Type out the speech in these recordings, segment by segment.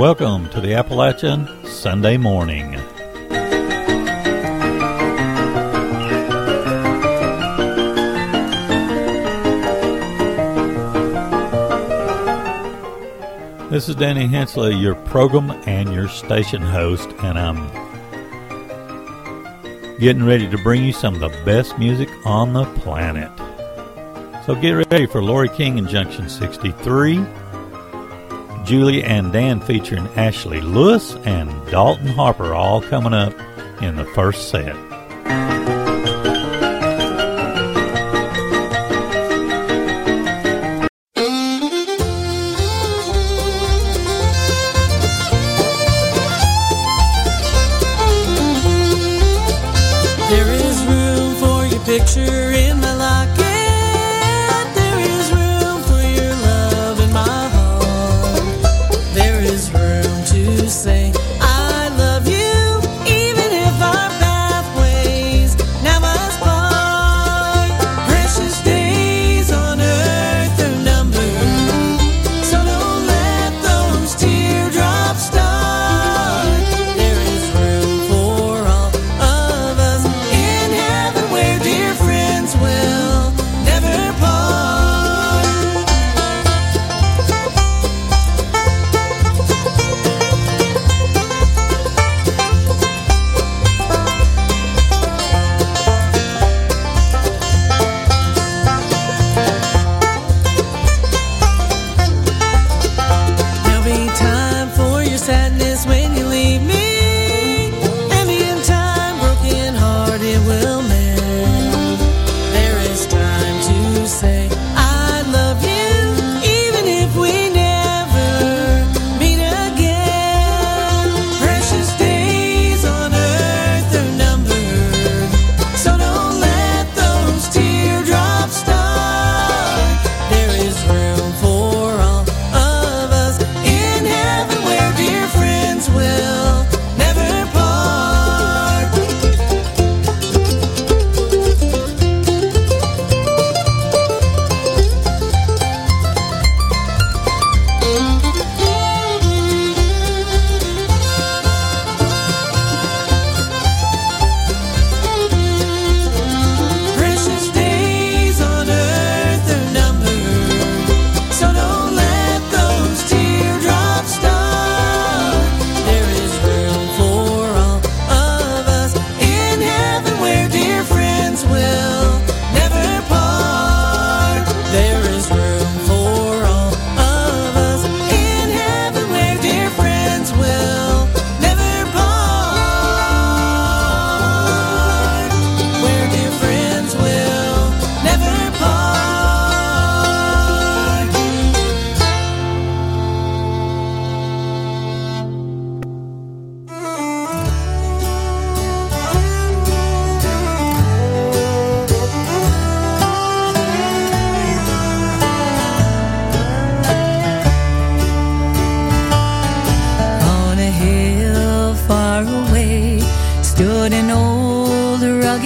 Welcome to the Appalachian Sunday Morning. This is Danny Hensley, your program and your station host, and I'm getting ready to bring you some of the best music on the planet. So get ready for Lori King in Junction 63, Julie and Dan featuring Ashley Lewis and Dalton Harper all coming up in the first set.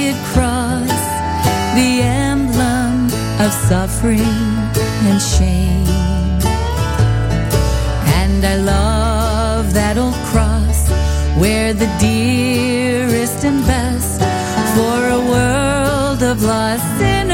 jagged cross, the emblem of suffering and shame. And I love that old cross where the dearest and best for a world of lost sinners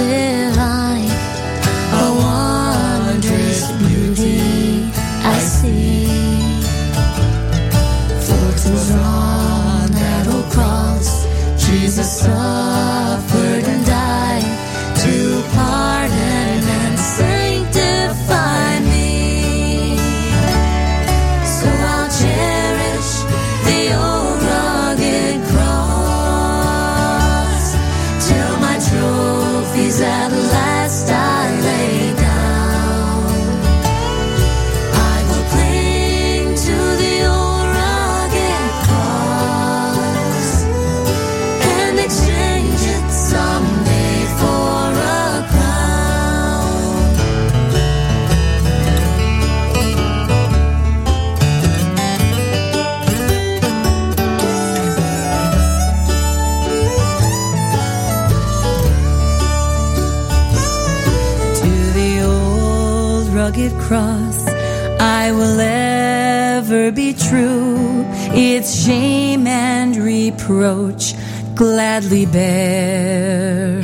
true. Its shame and reproach gladly bear.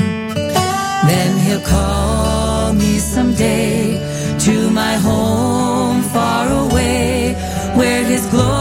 Then he'll call me someday to my home far away, where his glory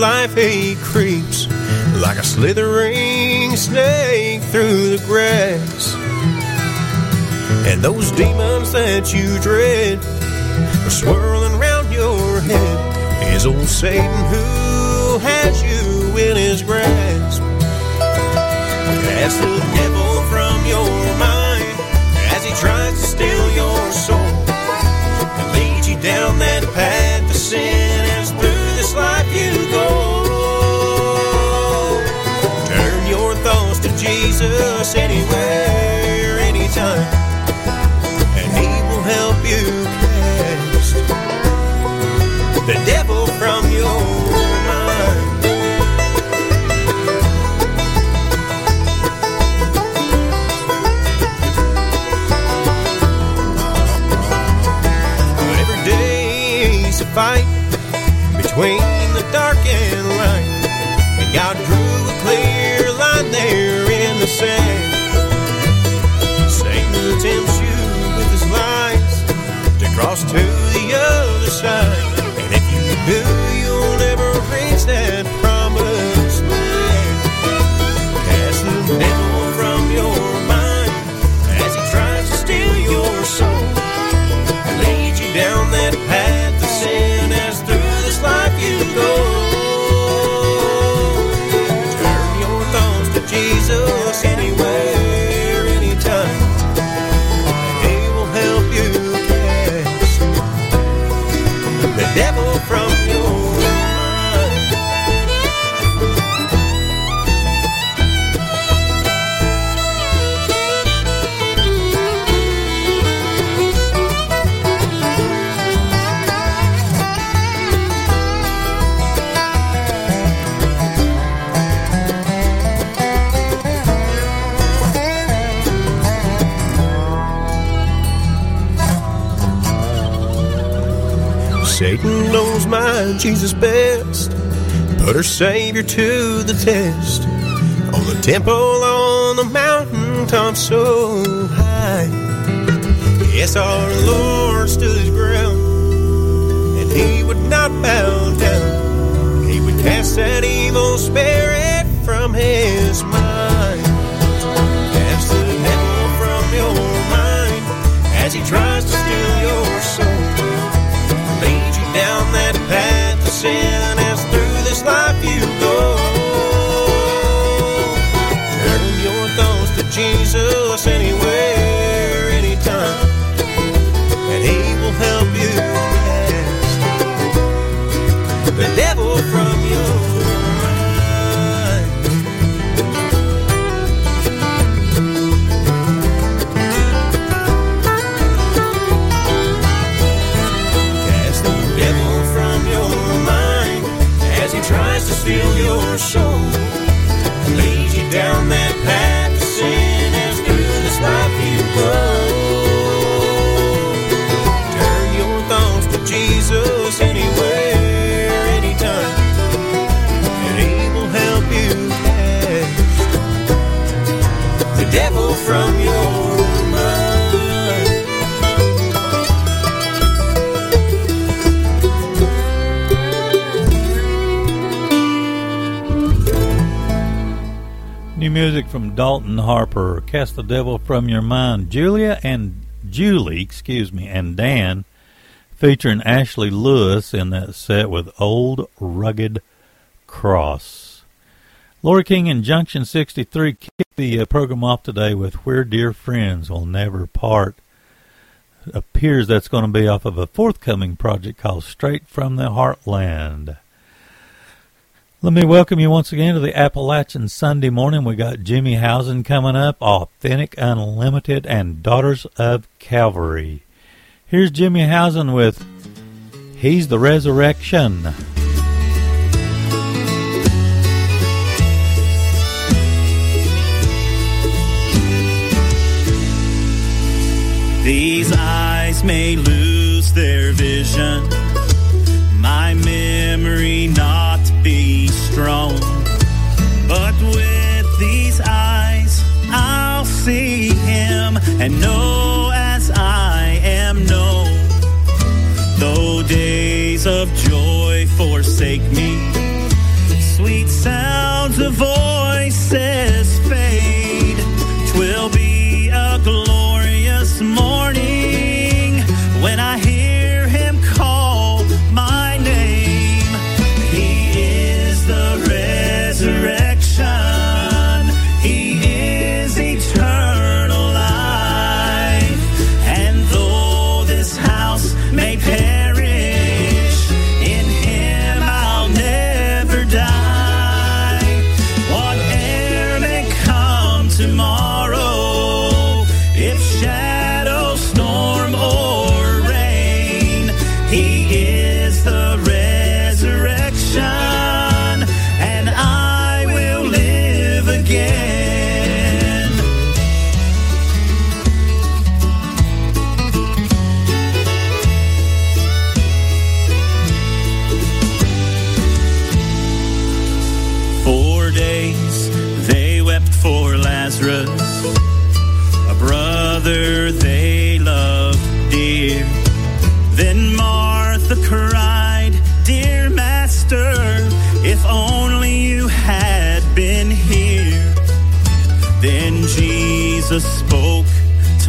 life he creeps like a slithering snake through the grass. And those demons that you dread are swirling round your head. Is old Satan who has you in his grasp? Cast the devil from your mind as he tries to steal your soul and lead you down that path to sin Jesus anywhere, side. My Jesus best. Put her Savior to the test. On the temple on the mountain top so high. Yes, our Lord stood his ground, and he would not bow down. He would cast that evil spirit from his mind. takes us anywhere, anytime, and He will help you cast the devil from your mind. Cast the devil from your mind as he tries to steal your soul. New music from Dalton Harper. Cast the Devil from Your Mind. Julia and Julie, excuse me, and Dan featuring Ashley Lewis in that set with Old Rugged Cross. Lori King and Junction 63 kicked the uh, program off today with Where Dear Friends Will Never Part. Appears that's going to be off of a forthcoming project called Straight from the Heartland. Let me welcome you once again to the Appalachian Sunday morning. We got Jimmy Howson coming up, Authentic Unlimited, and Daughters of Calvary. Here's Jimmy Howson with He's the Resurrection. These eyes may lose their vision, my memory not strong. But with these eyes, I'll see him and know as I am known. Though days of joy forsake me, sweet sounds of voices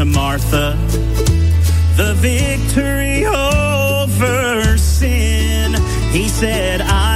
to Martha, the victory over sin. He said, I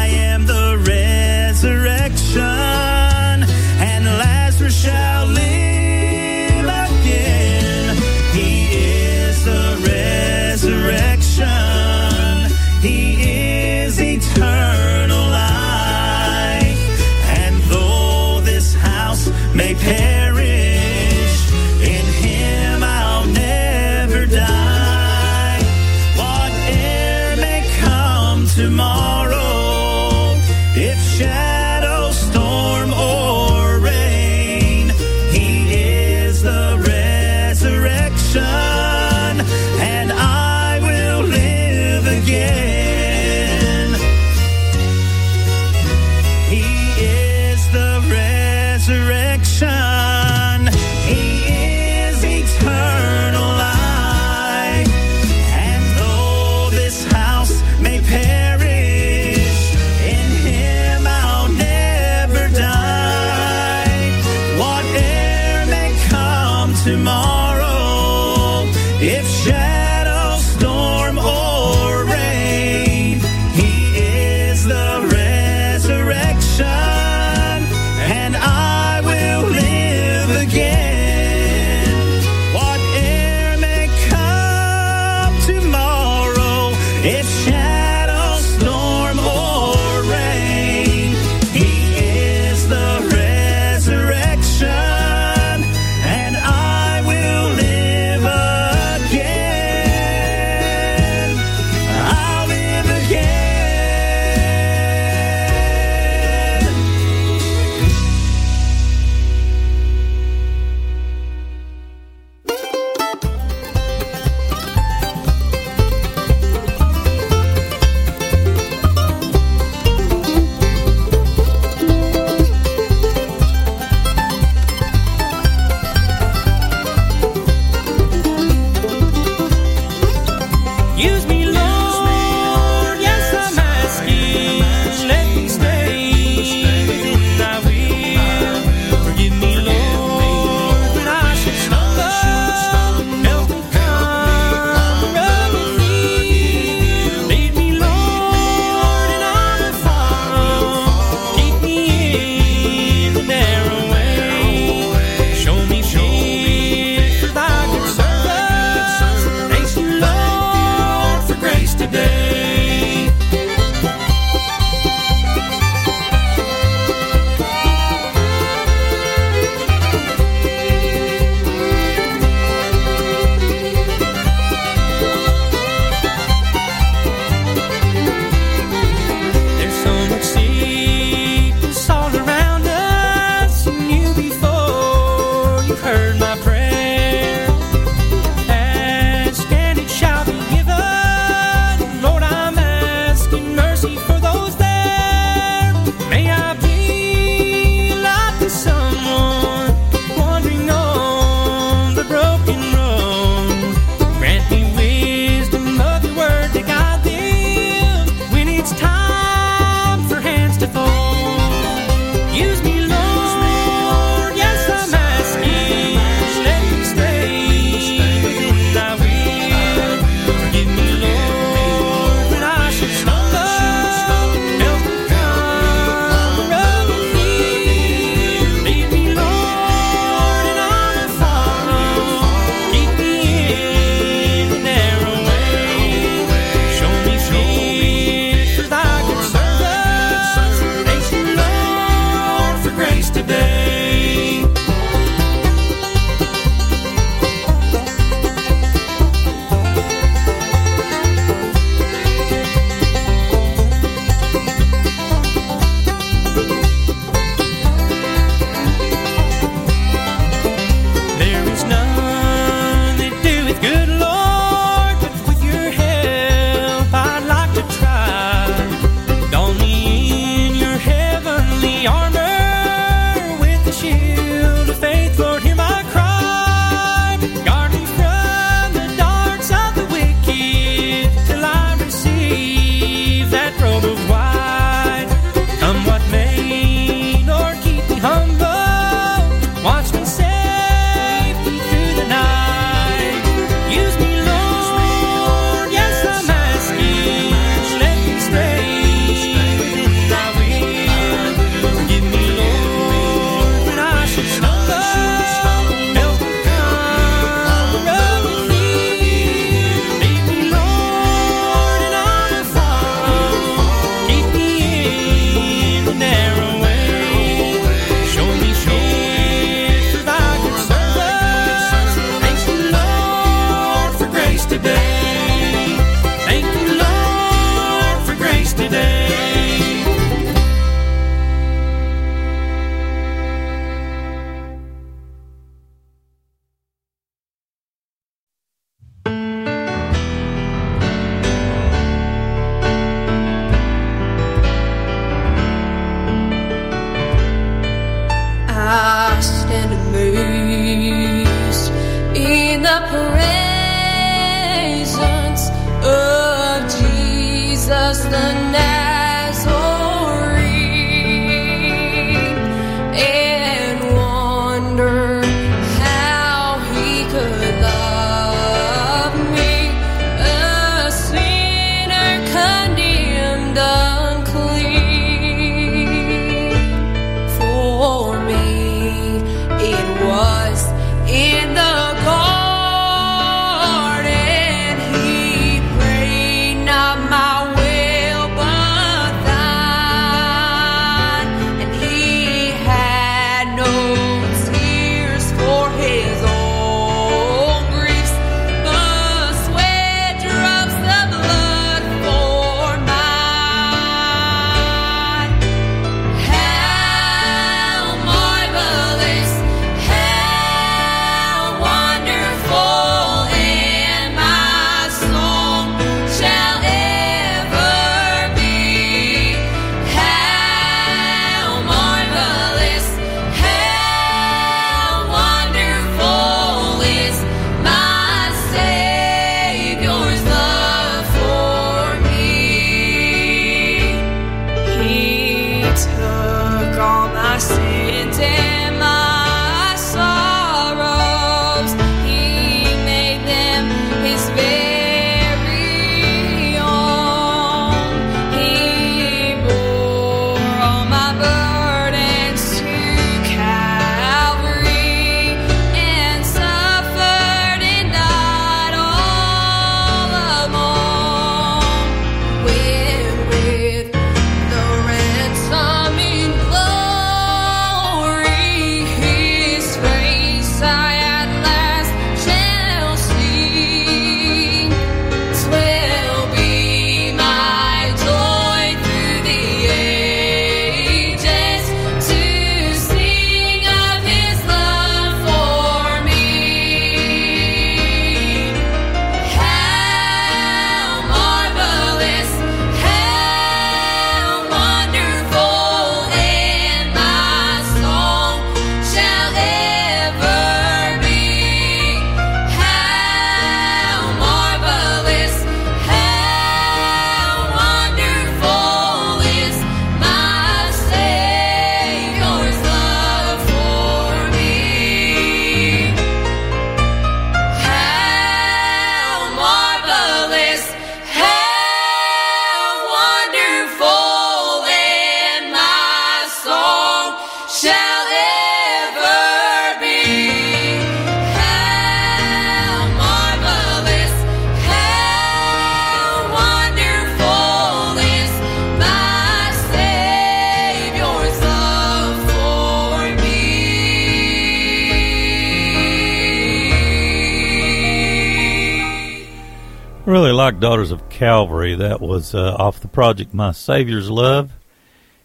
Daughters of Calvary. That was uh, off the project My Savior's Love.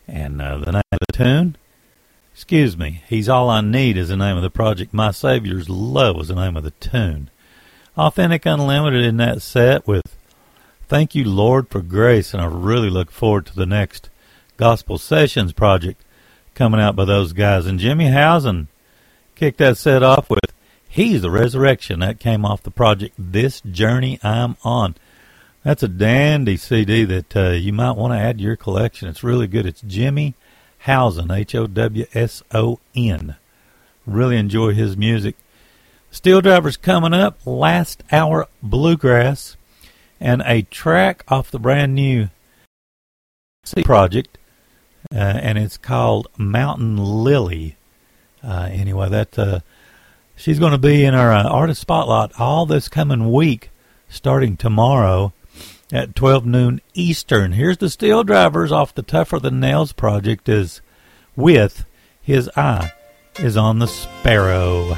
And uh, the name of the tune, excuse me, He's All I Need is the name of the project. My Savior's Love was the name of the tune. Authentic Unlimited in that set with Thank You, Lord, for Grace. And I really look forward to the next Gospel Sessions project coming out by those guys. And Jimmy Howson kicked that set off with He's the Resurrection. That came off the project This Journey I'm On. That's a dandy CD that uh, you might want to add to your collection. It's really good. It's Jimmy Howson, H O W S O N. Really enjoy his music. Steel Drivers coming up, Last Hour Bluegrass, and a track off the brand new C project, uh, and it's called Mountain Lily. Uh, anyway, that uh, she's going to be in our uh, artist spotlight all this coming week, starting tomorrow at 12 noon Eastern. Here's the Steel Drivers off the Tougher Than Nails project is with His Eye is on the Sparrow.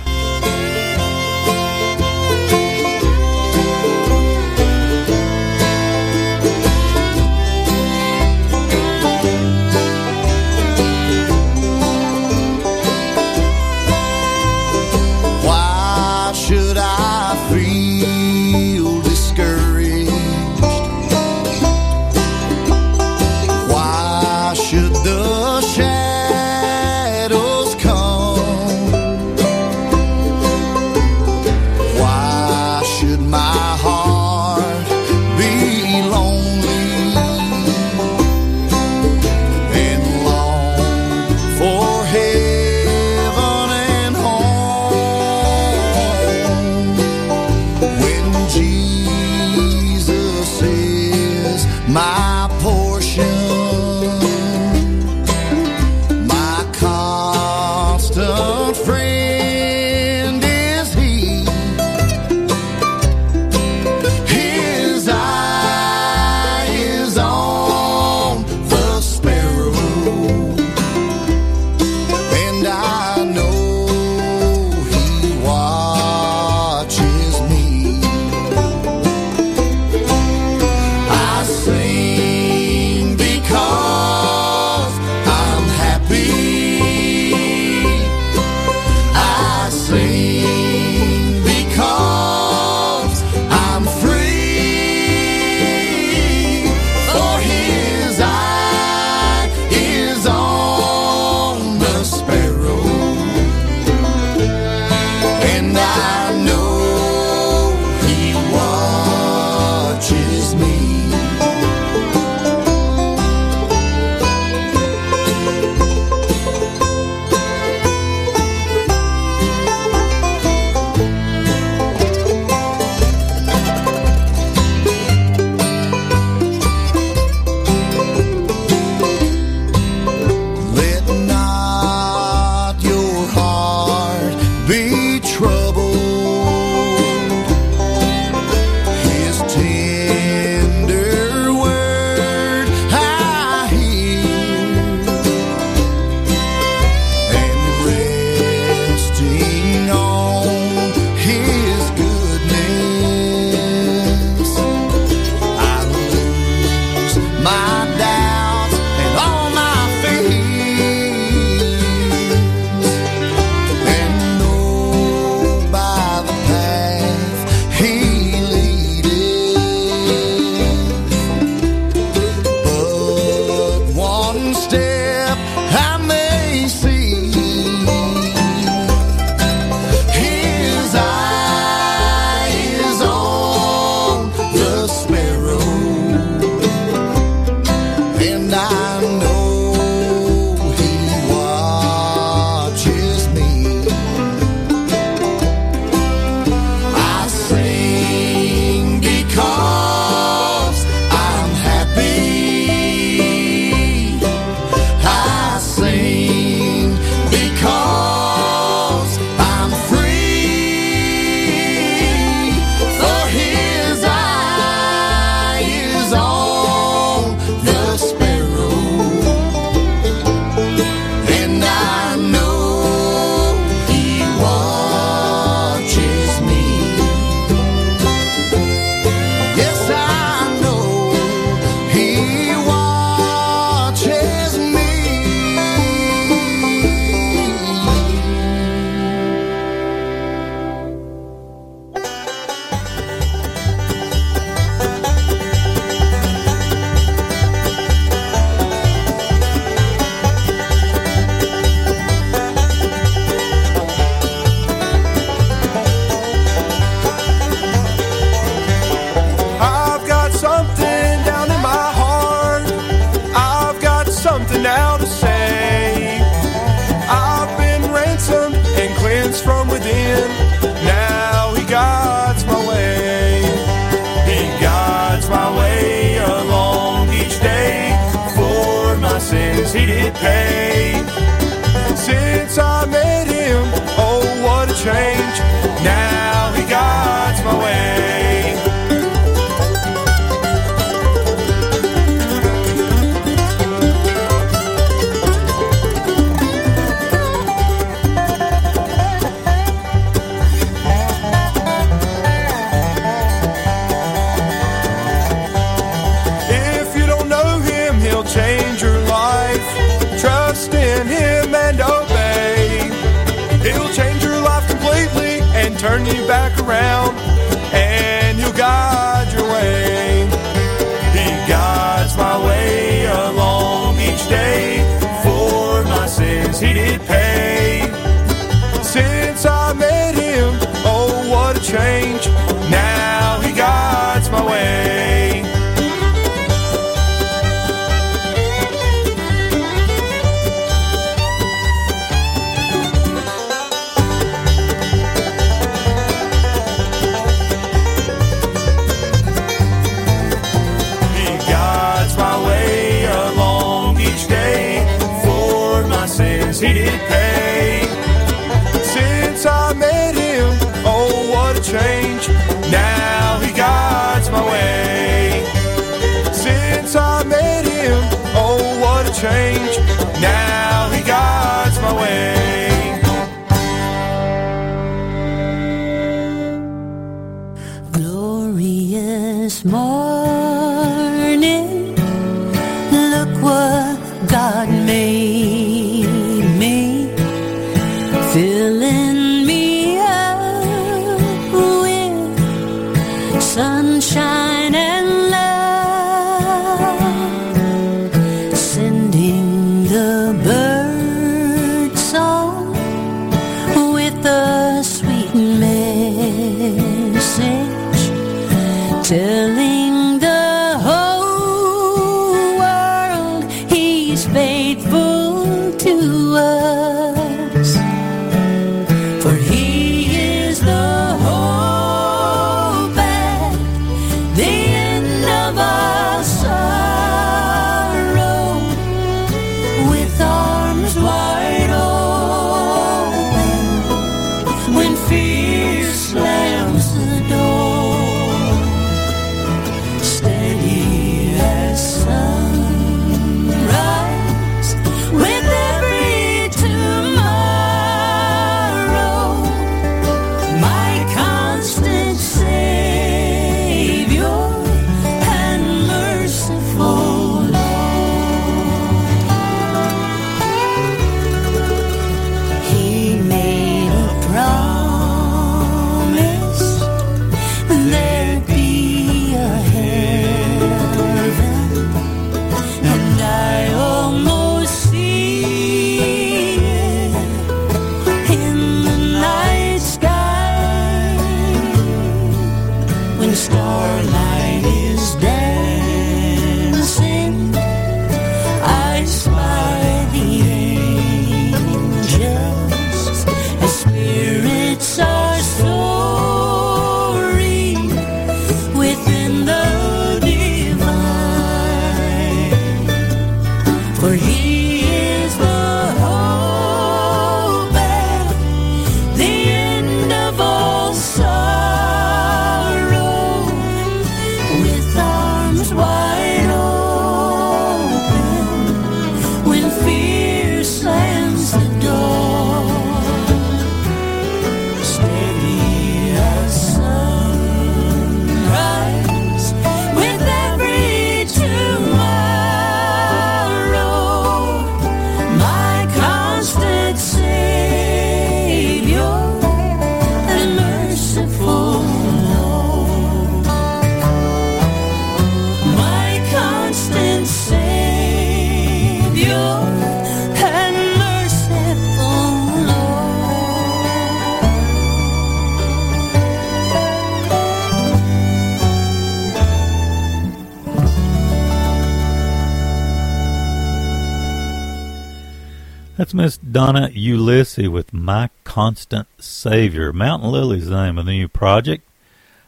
That's Miss Donna Ulisse with My Constant Savior. Mountain Lily's name of the new project.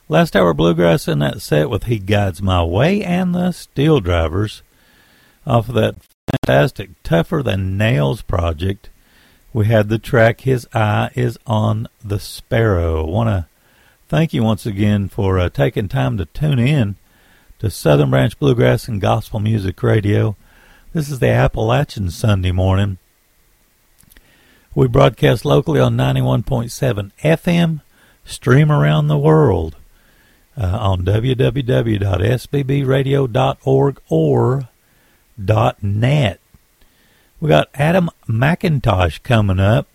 Last hour bluegrass in that set with He Guides My Way and the SteelDrivers off of that fantastic Tougher Than Nails project. We had the track His Eye is on the Sparrow. Want to thank you once again for uh, taking time to tune in to Southern Branch Bluegrass and Gospel Music Radio. This is the Appalachian Sunday morning. We broadcast locally on 91.7 FM, stream around the world uh, on www.sbbradio.org or .net. We got Adam McIntosh coming up,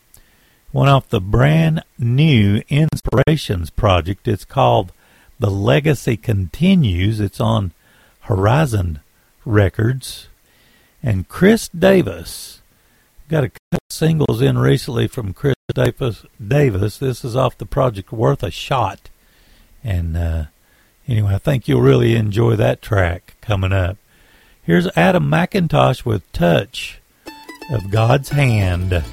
one off the brand new Inspirations project. It's called The Legacy Continues. It's on Horizon Records. And Chris Davis got a couple singles in recently from Chris Davis. Davis. This is off the project Worth a Shot. And uh, anyway, I think you'll really enjoy that track coming up. Here's Adam McIntosh with Touch of God's Hand.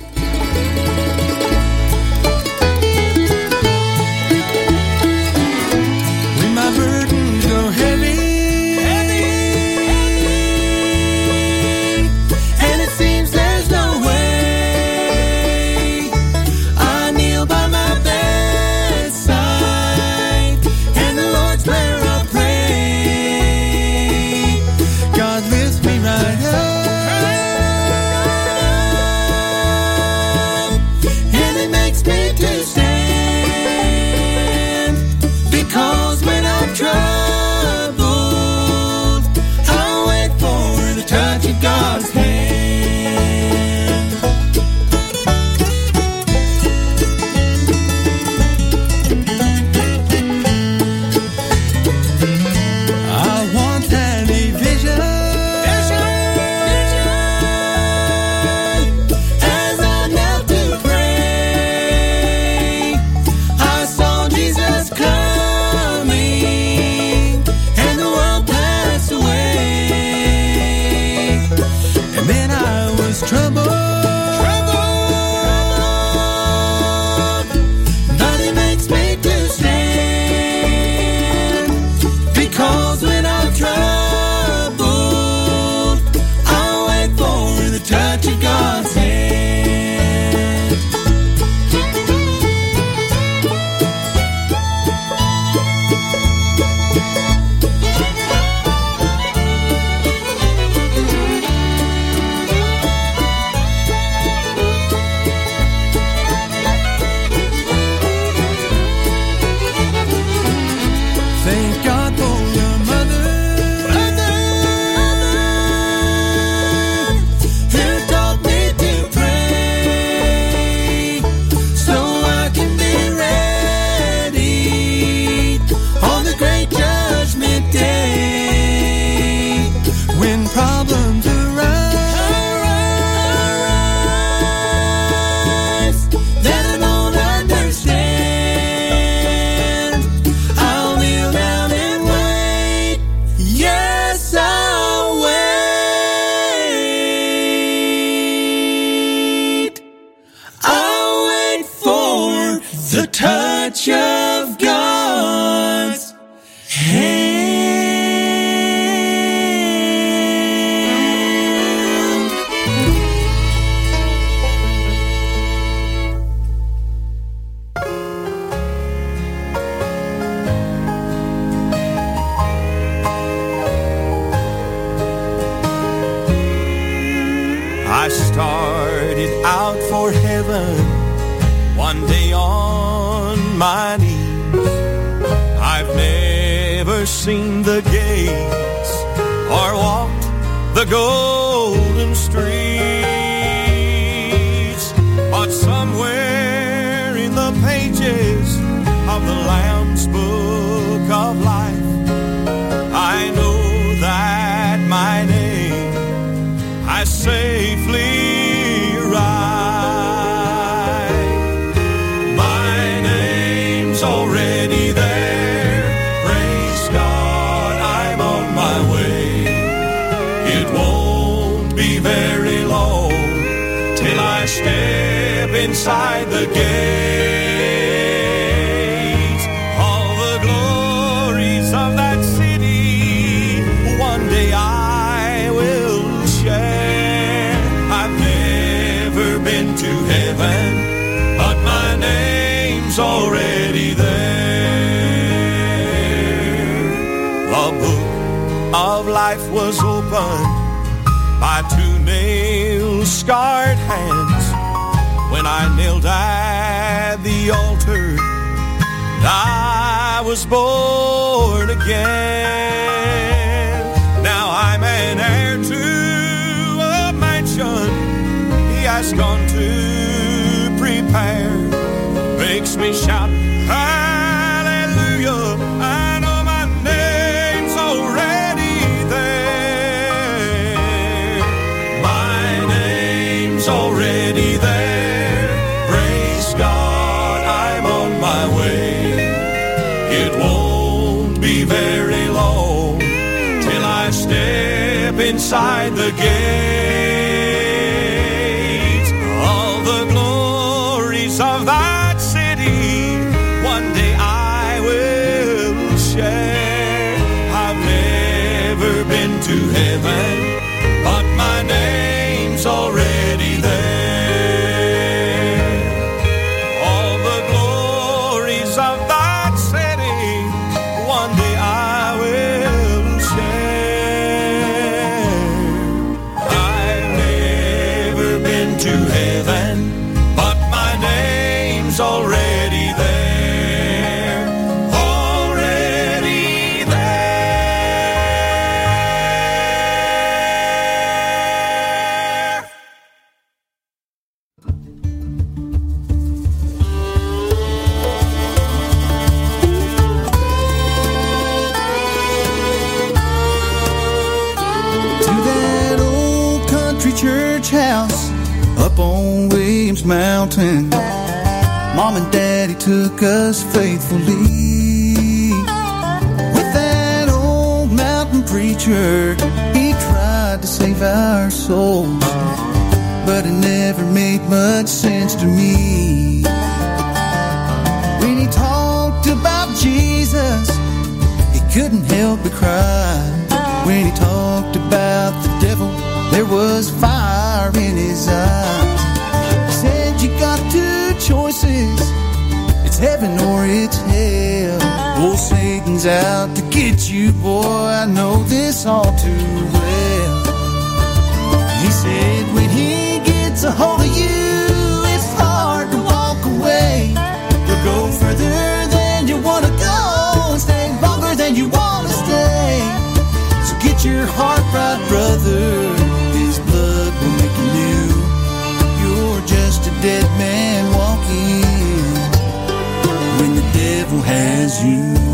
On Williams Mountain. Mom and Daddy took us faithfully. With that old mountain preacher, he tried to save our souls, but it never made much sense to me. When he talked about Jesus, he couldn't help but cry. When he talked about the devil, there was fire in his eyes. Choices it's heaven or it's hell. Oh, Satan's out to get you, boy. I know this all too well. He said, When he gets a hold of you, it's hard to walk away. You'll go further than you want to go and stay longer than you want to stay. So get your heart has you.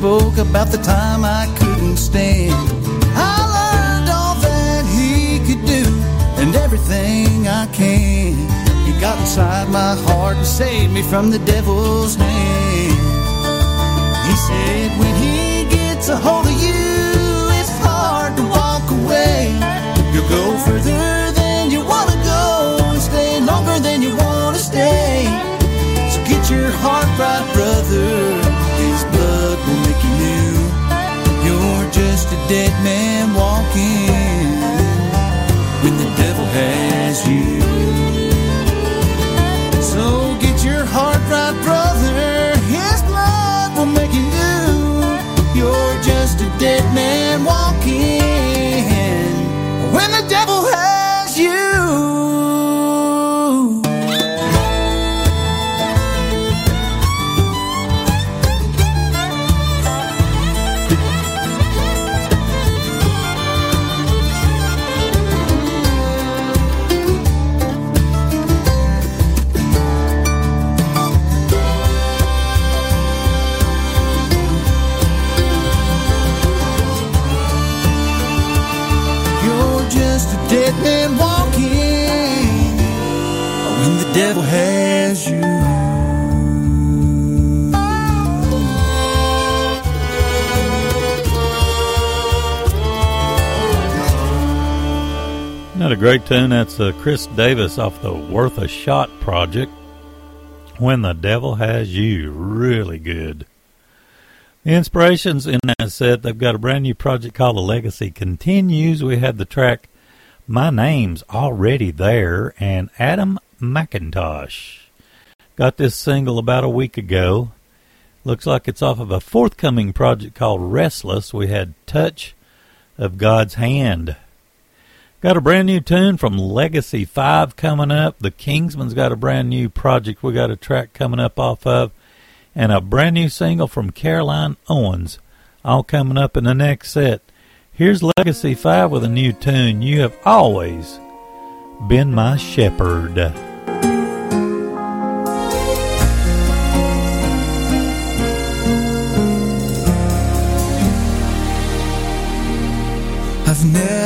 Spoke about the time I couldn't stand. I learned all that he could do and everything I can. He got inside my heart and saved me from the devil's hand. He said, when he gets a hold of you, it's hard to walk away. You'll go further dead man walking when the devil has you. So get your heart right, bro. Great tune. That's uh, Chris Davis off the Worth a Shot project. When the Devil Has You. Really good. The inspirations in that set, they've got a brand new project called The Legacy Continues. We had the track My Name's Already There and Adam McIntosh. Got this single about a week ago. Looks like it's off of a forthcoming project called Restless. We had Touch of God's Hand. Got a brand new tune from Legacy 5 coming up. The Kingsmen's got a brand new project we got a track coming up off of. And a brand new single from Caroline Owens. All coming up in the next set. Here's Legacy 5 with a new tune. You have always been my shepherd.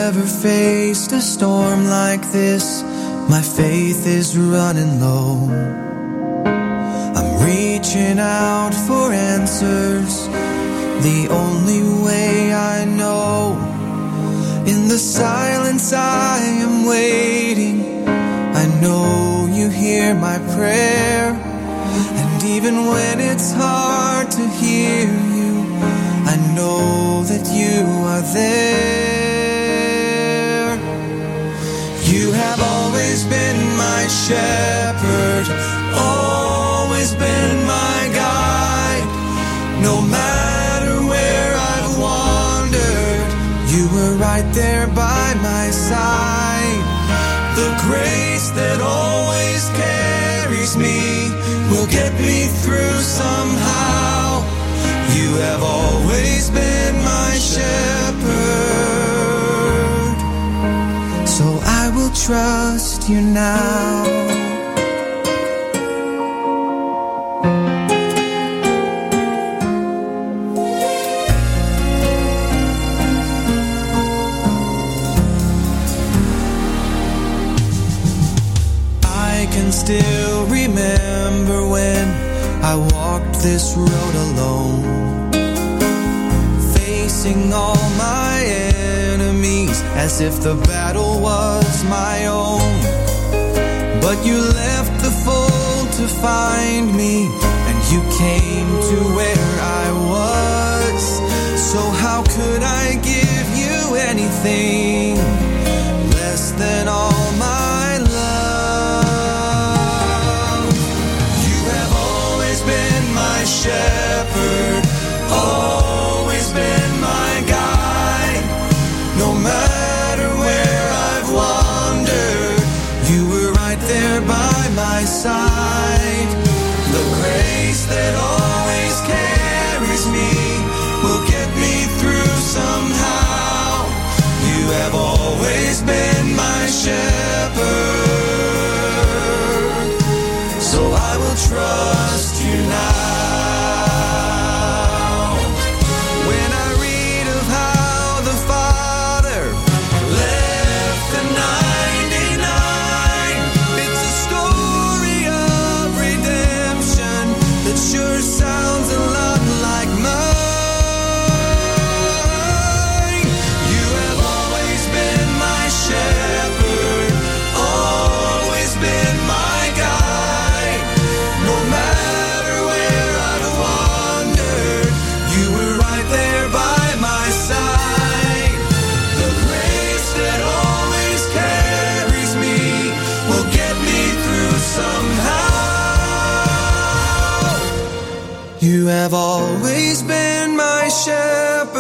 Never faced a storm like this. My faith is running low. I'm reaching out for answers. The only way I know. In the silence, I am waiting. I know you hear my prayer. And even when it's hard to hear you, I know that you are there. Have always been my shepherd, always been my guide. No matter where I've wandered, you were right there by my side. The grace that always carries me will get me through somehow. You have always been trust you now. I can still remember when I walked this road alone, facing all my as if the battle was my own. But you left the fold to find me, and you came to where I was. So, how could I give you anything less than all my love? You have always been my shepherd, always side. The grace that always carries me will get me through somehow. You have always been my shepherd, so I will trust you now. Always been my shepherd,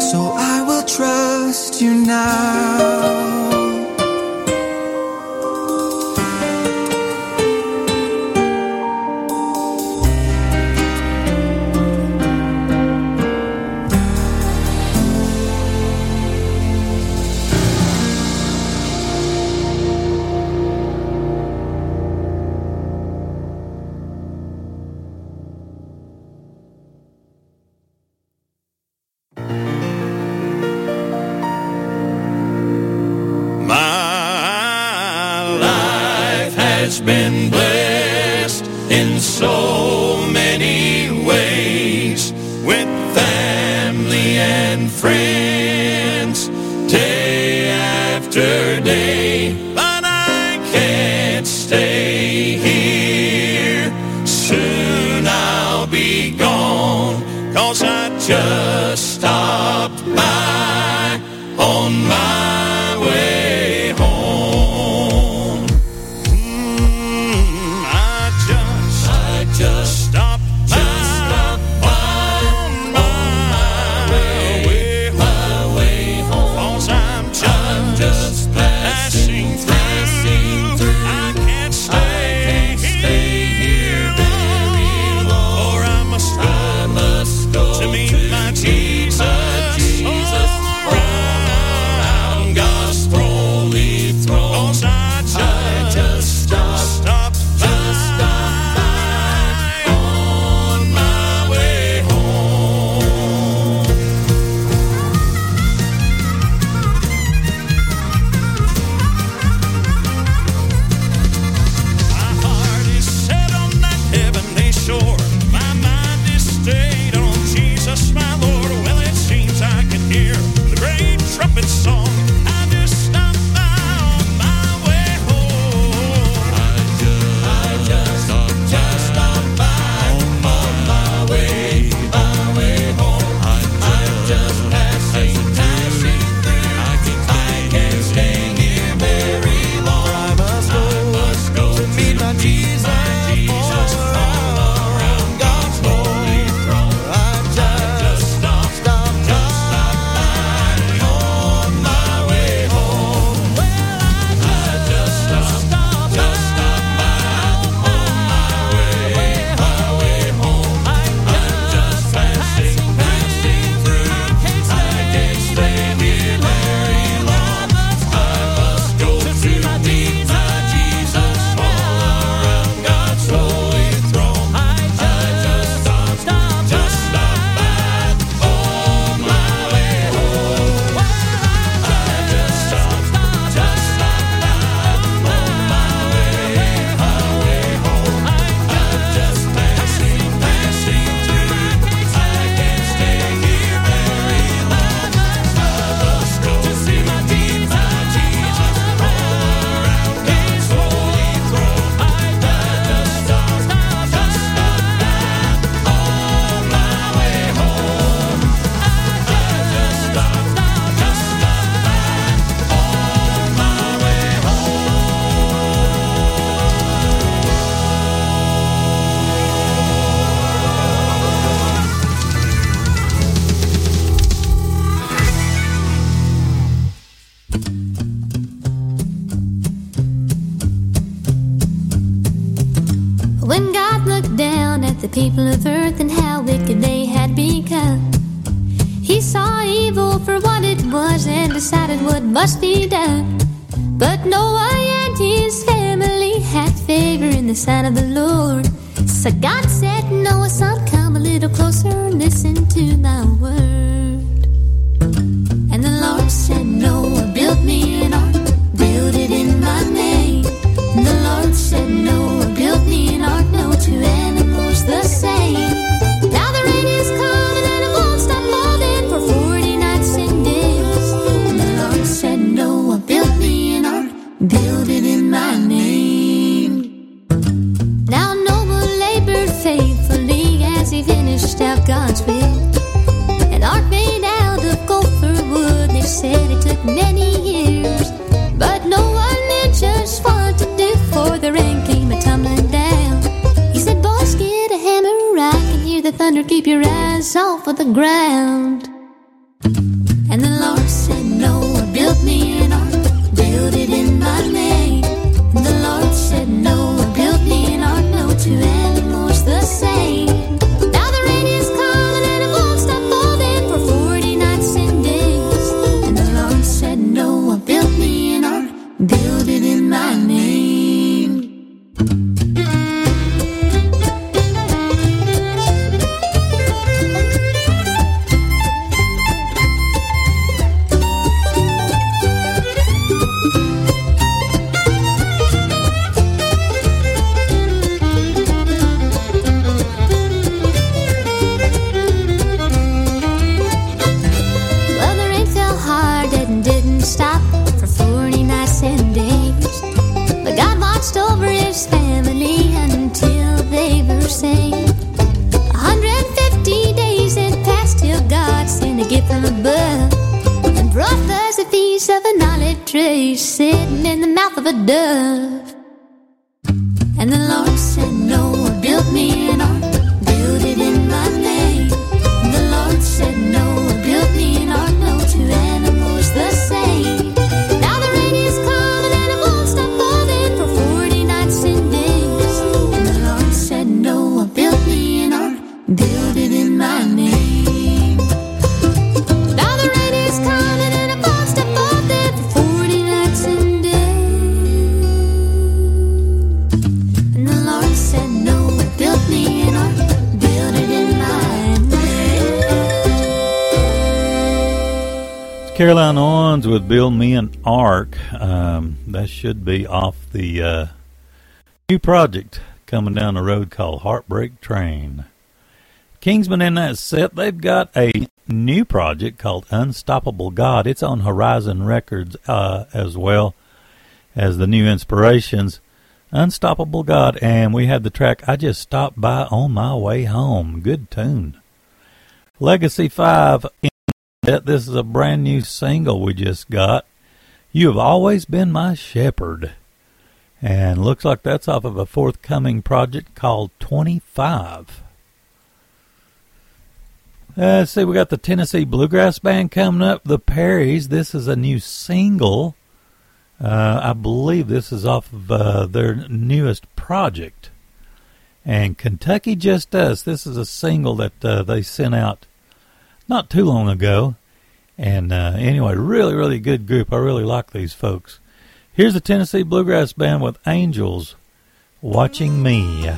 so I will trust you now. people of earth and how wicked they had become. He saw evil for what it was and decided what must be done. But Noah and his family had favor in the sight of the Lord. So God said, Noah, son, come a little closer and listen to my word. ground. Caroline Owens with Build Me an Ark. Um, that should be off the uh, new project coming down the road called Heartbreak Train. Kingsmen in that set, they've got a new project called Unstoppable God. It's on Horizon Records uh, as well as the new inspirations. Unstoppable God, and we had the track I Just Stopped By on My Way Home. Good tune. Legacy 5 that this is a brand new single we just got. You have always been my shepherd. And looks like that's off of a forthcoming project called 25. Uh, let's see, we got the Tennessee Bluegrass Band coming up, the Perrys. This is a new single. Uh, I believe this is off of uh, their newest project. And Kentucky Just Us, this is a single that uh, they sent out not too long ago. And uh, anyway, really, really good group. I really like these folks. Here's the Tennessee Bluegrass Band with Angels Watching Me.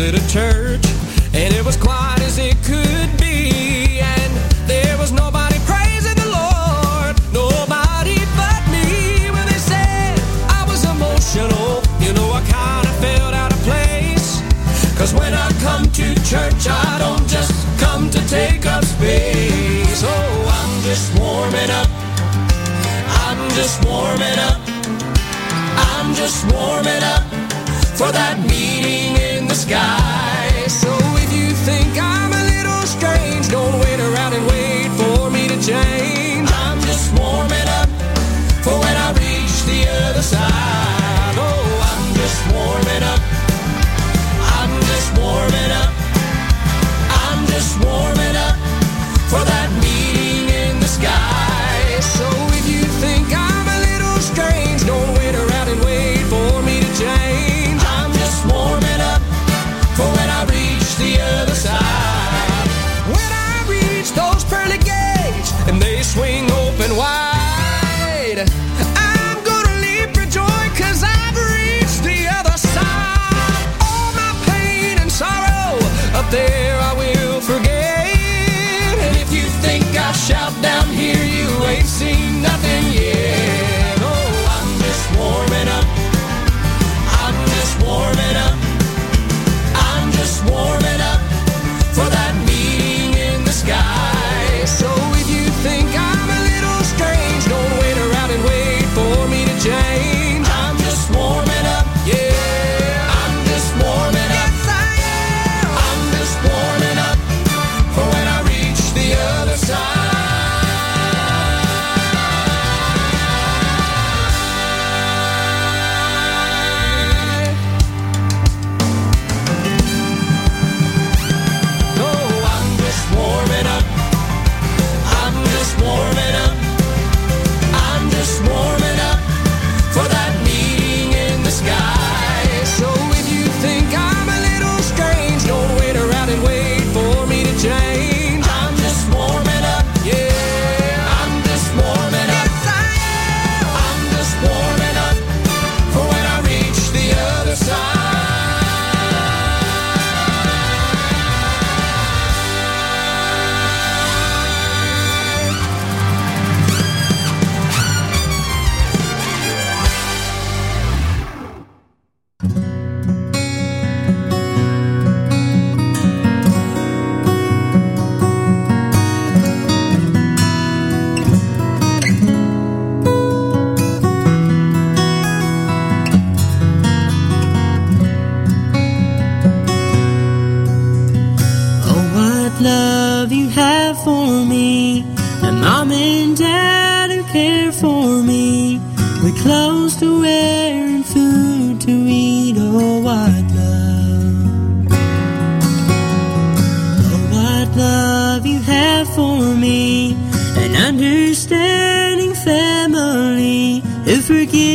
at a church?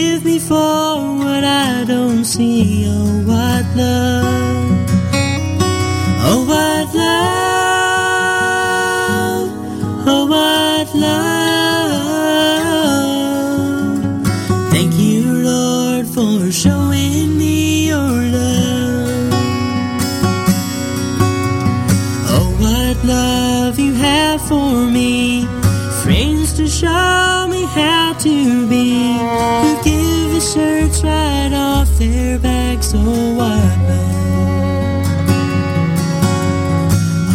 forgive me for what I don't see. Oh, what love. Oh, what love. Oh, what love. Thank you, Lord, for showing me your love. Oh, what love you have for me. shirts right off their backs. Oh, white love,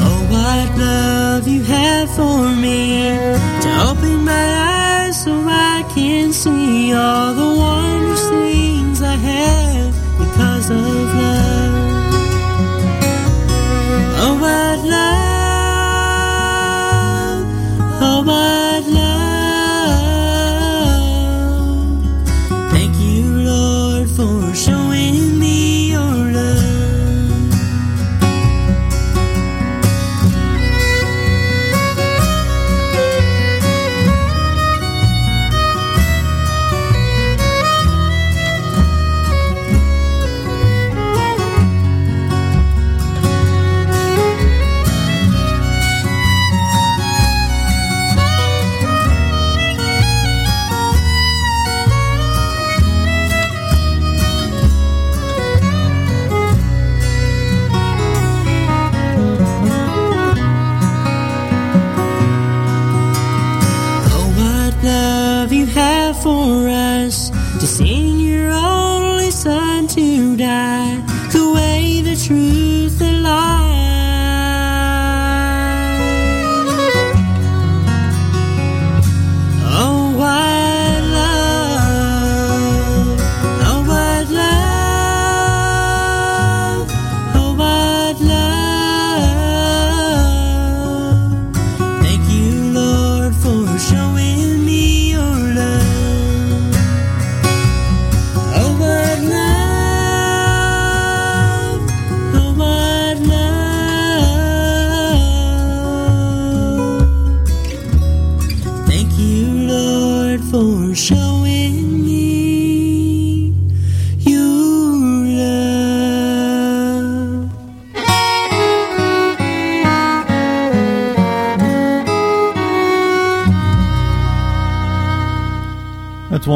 oh, white love you have for me to open my eyes so I can see all the wondrous things I have because of love. Oh, white love, oh, white.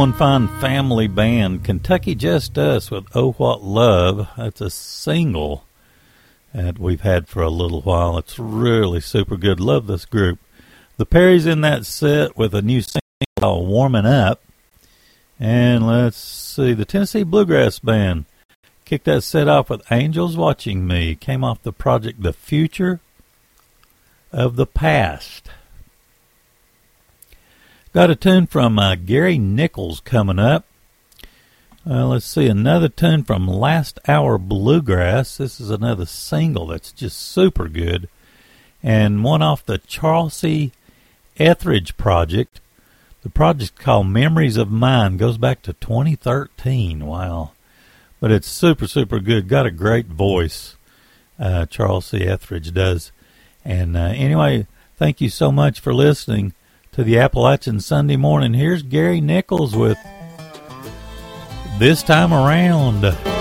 One fine family band, Kentucky Just Us with Oh What Love. That's a single that we've had for a little while. It's really super good. Love this group. The Perry's in that set with a new single called Warming Up. And let's see, the Tennessee Bluegrass Band kicked that set off with Angels Watching Me. Came off the project The Future of the Past. Got a tune from uh, Gary Nichols coming up. Uh, let's see, another tune from Last Hour Bluegrass. This is another single that's just super good. And one off the Charles C. Etheridge project. The project called Memories of Mine. Goes back to 2013. Wow. But it's super, super good. Got a great voice, uh, Charlsey Ethridge does. And uh, anyway, thank you so much for listening to the Appalachian Sunday morning. Here's Gary Nichols with This Time Around.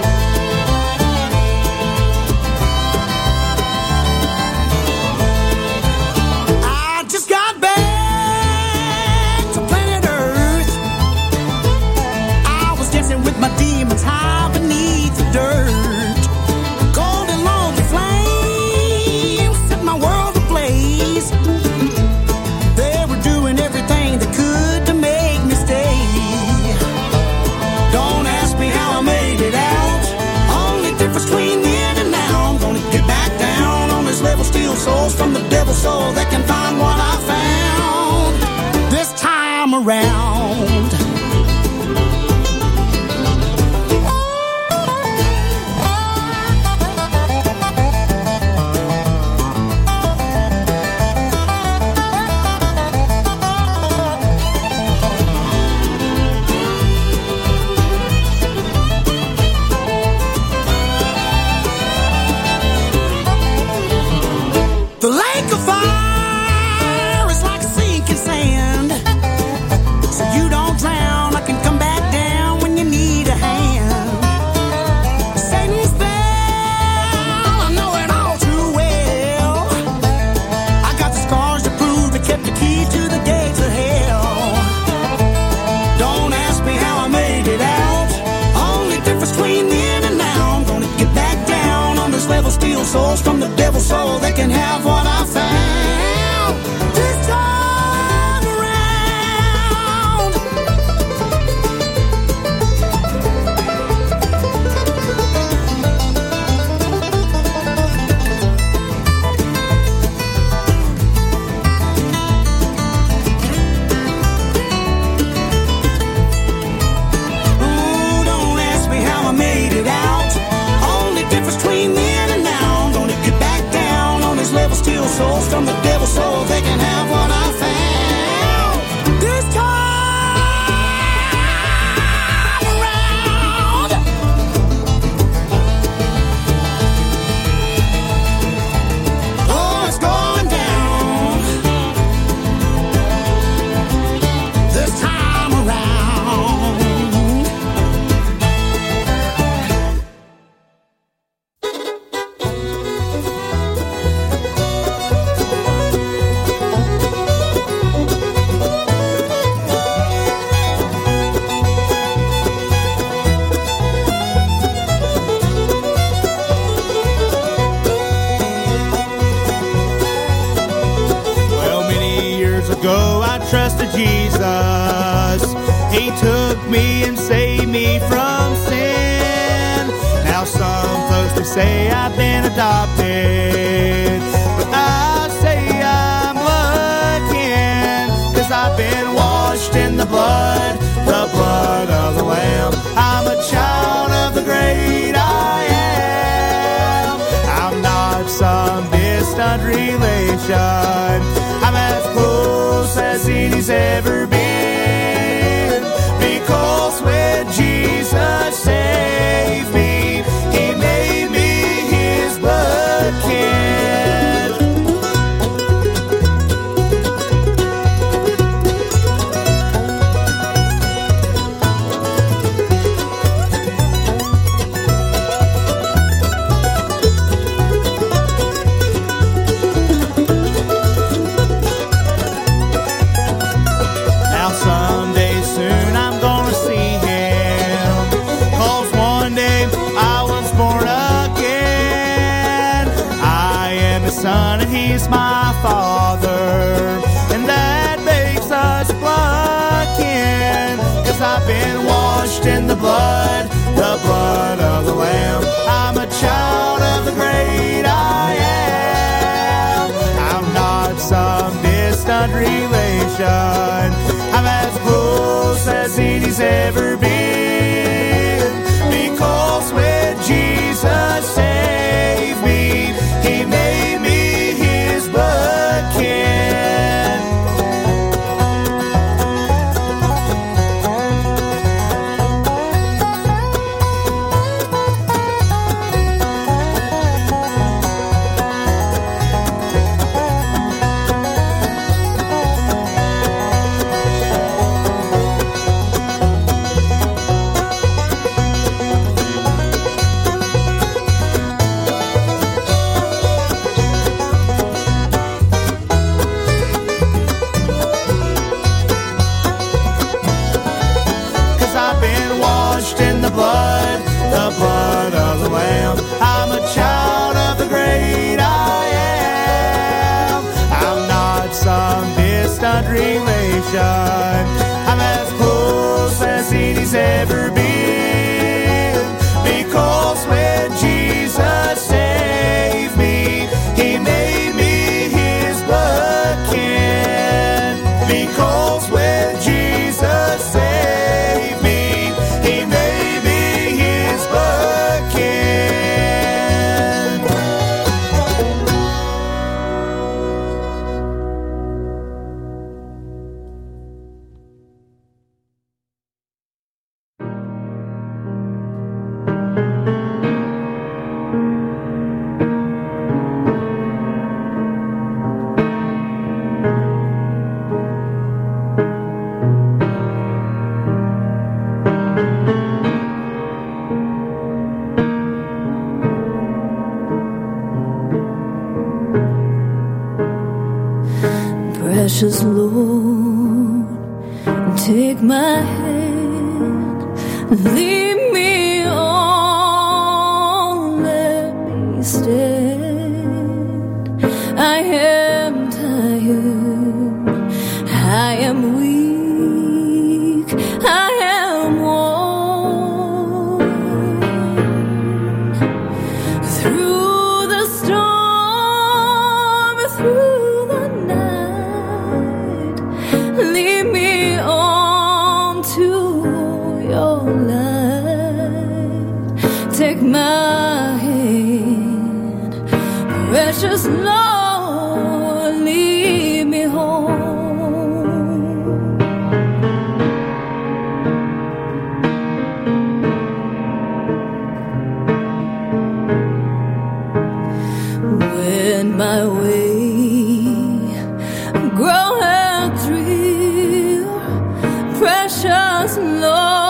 lost.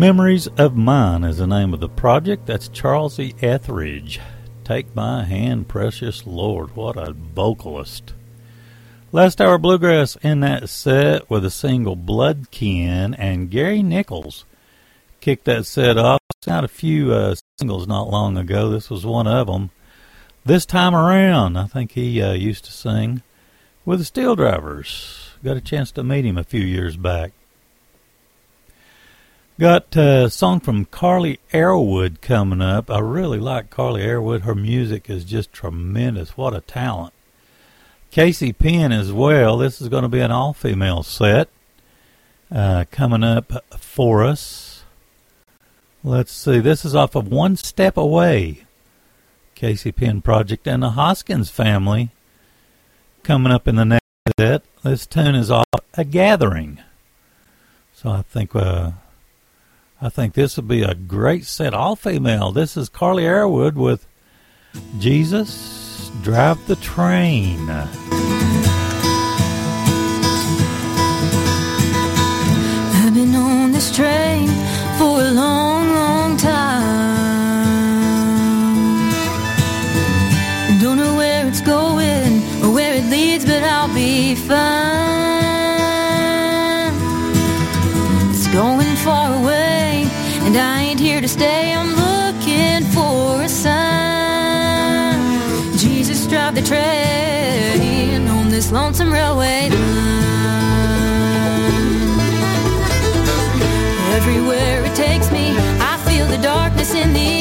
Memories of Mine is the name of the project. That's Charles E. Etheridge. Take my hand, precious Lord. What a vocalist. Last hour bluegrass in that set with a single Bloodkin and Gary Nichols kicked that set off. Out a few uh, singles not long ago. This was one of them. This time around, I think he uh, used to sing with the SteelDrivers. Got a chance to meet him a few years back. Got a song from Carley Arrowood coming up. I really like Carley Arrowood. Her music is just tremendous. What a talent. Casey Penn as well. This is going to be an all female set uh, coming up for us. Let's see. This is off of One Step Away, Casey Penn Project, and the Hoskins family coming up in the next set. This tune is off A Gathering. So I think. Uh, I think this would be a great set, all female. This is Carley Arrowood with Jesus Drive the Train. I've been on this train for a long, long time. Don't know where it's going or where it leads, but I'll be fine. To stay. I'm looking for a sign. Jesus, drive the train on this lonesome railway line. Everywhere it takes me, I feel the darkness in the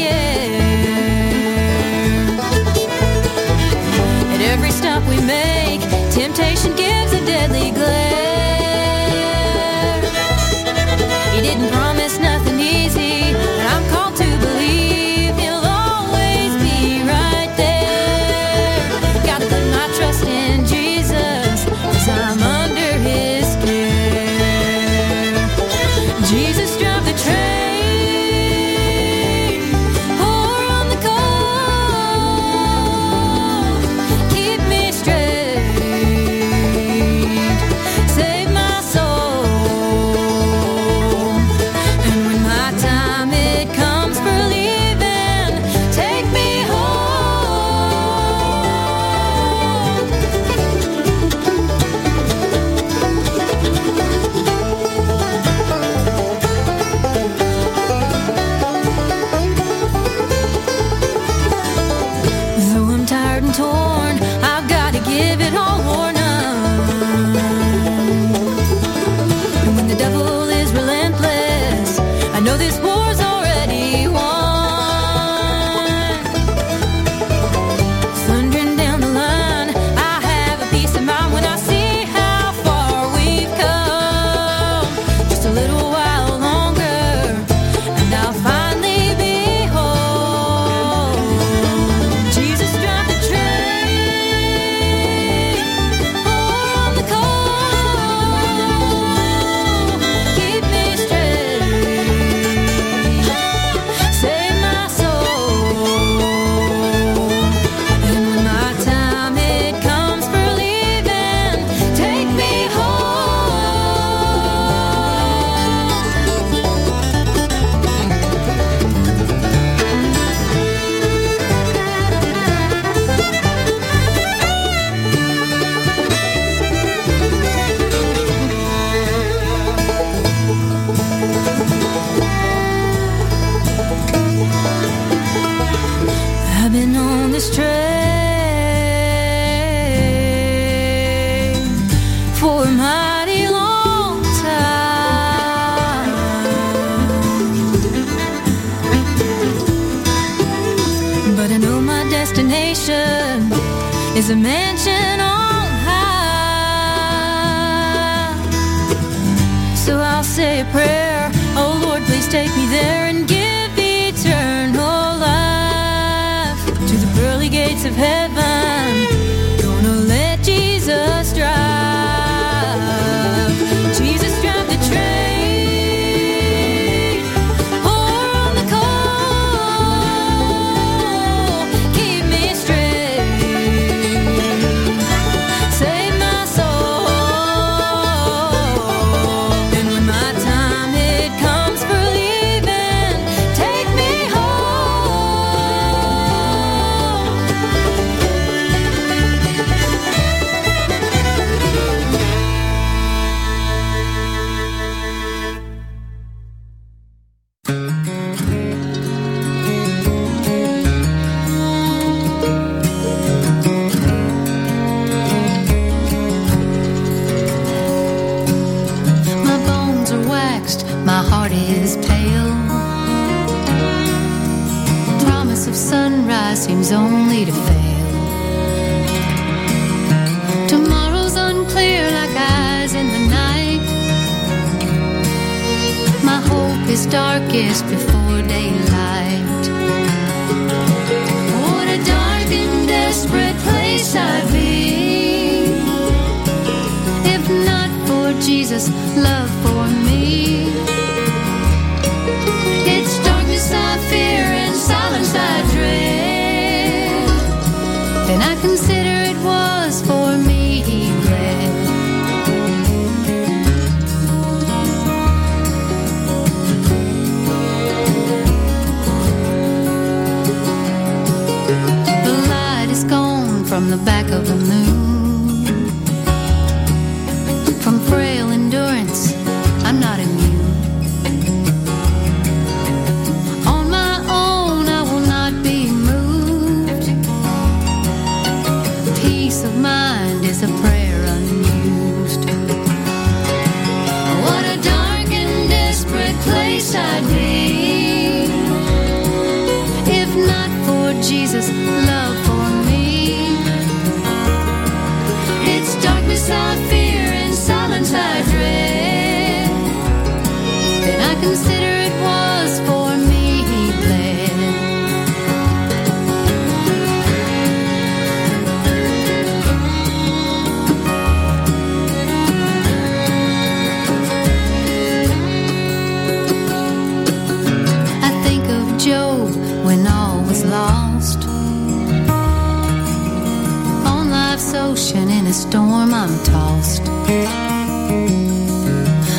ocean in a storm I'm tossed.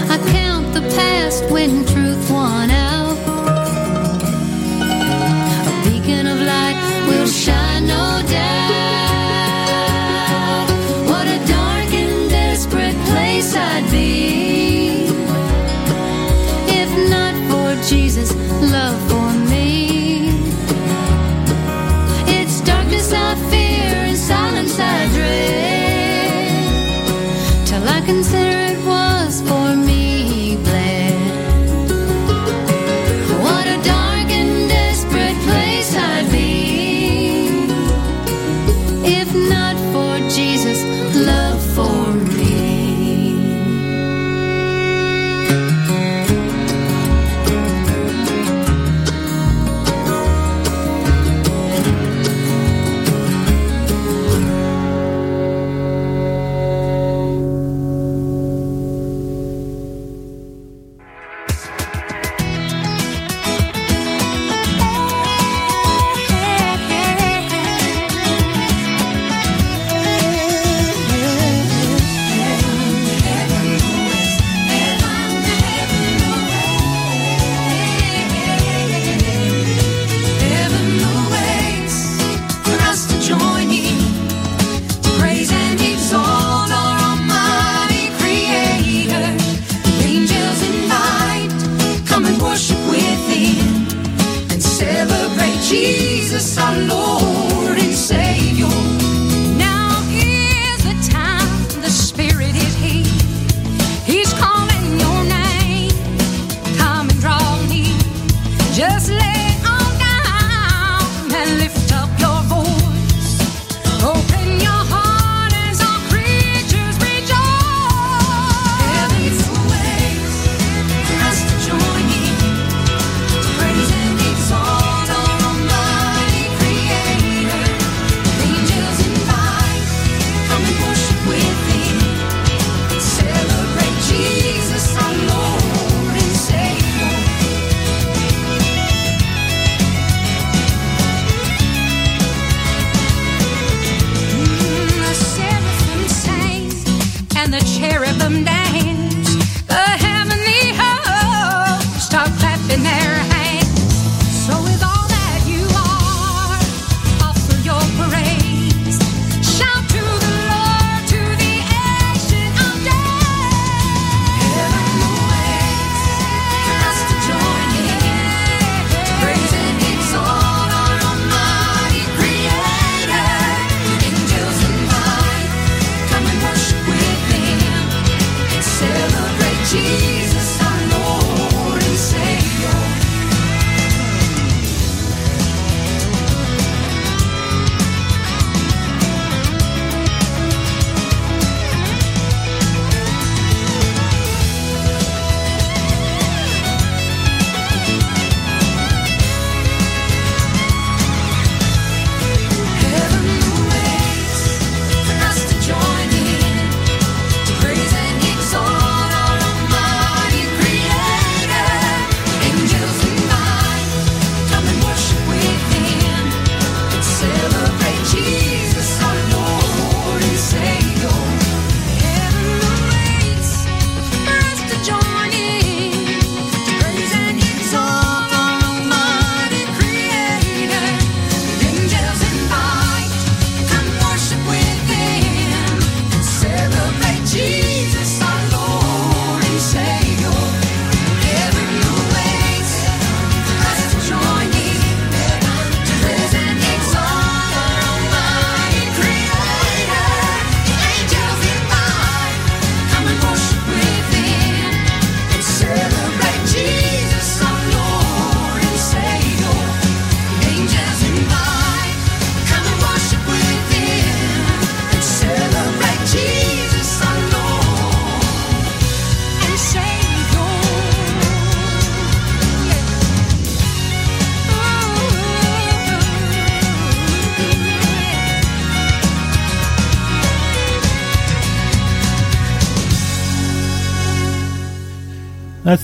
I count the past when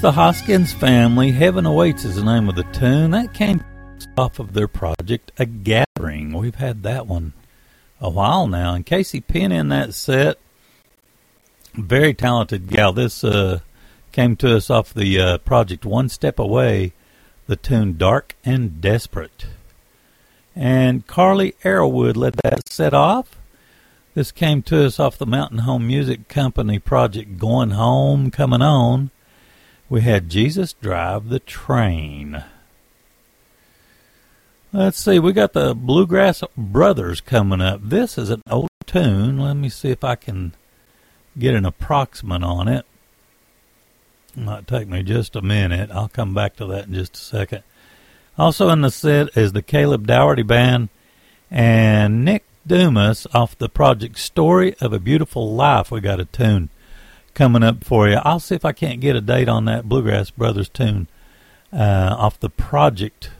the Hoskins family. Heaven Awaits is the name of the tune. That came off of their project, A Gathering. We've had that one a while now. And Casey Penn in that set, very talented gal. This uh, came to us off the uh, project One Step Away, the tune Dark and Desperate. And Carley Arrowood led that set off. This came to us off the Mountain Home Music Company project Going Home, Coming On we had Jesus Drive the Train. Let's see, we got the Bluegrass Brothers coming up. This is an old tune. Let me see if I can get an approximate on it. might take me just a minute. I'll come back to that in just a second. Also in the set is the Caleb Daugherty Band and Nick Dumas off the project Story of a Beautiful Life. We got a tune coming up for you. I'll see if I can't get a date on that Bluegrass Brothers tune uh, off the project,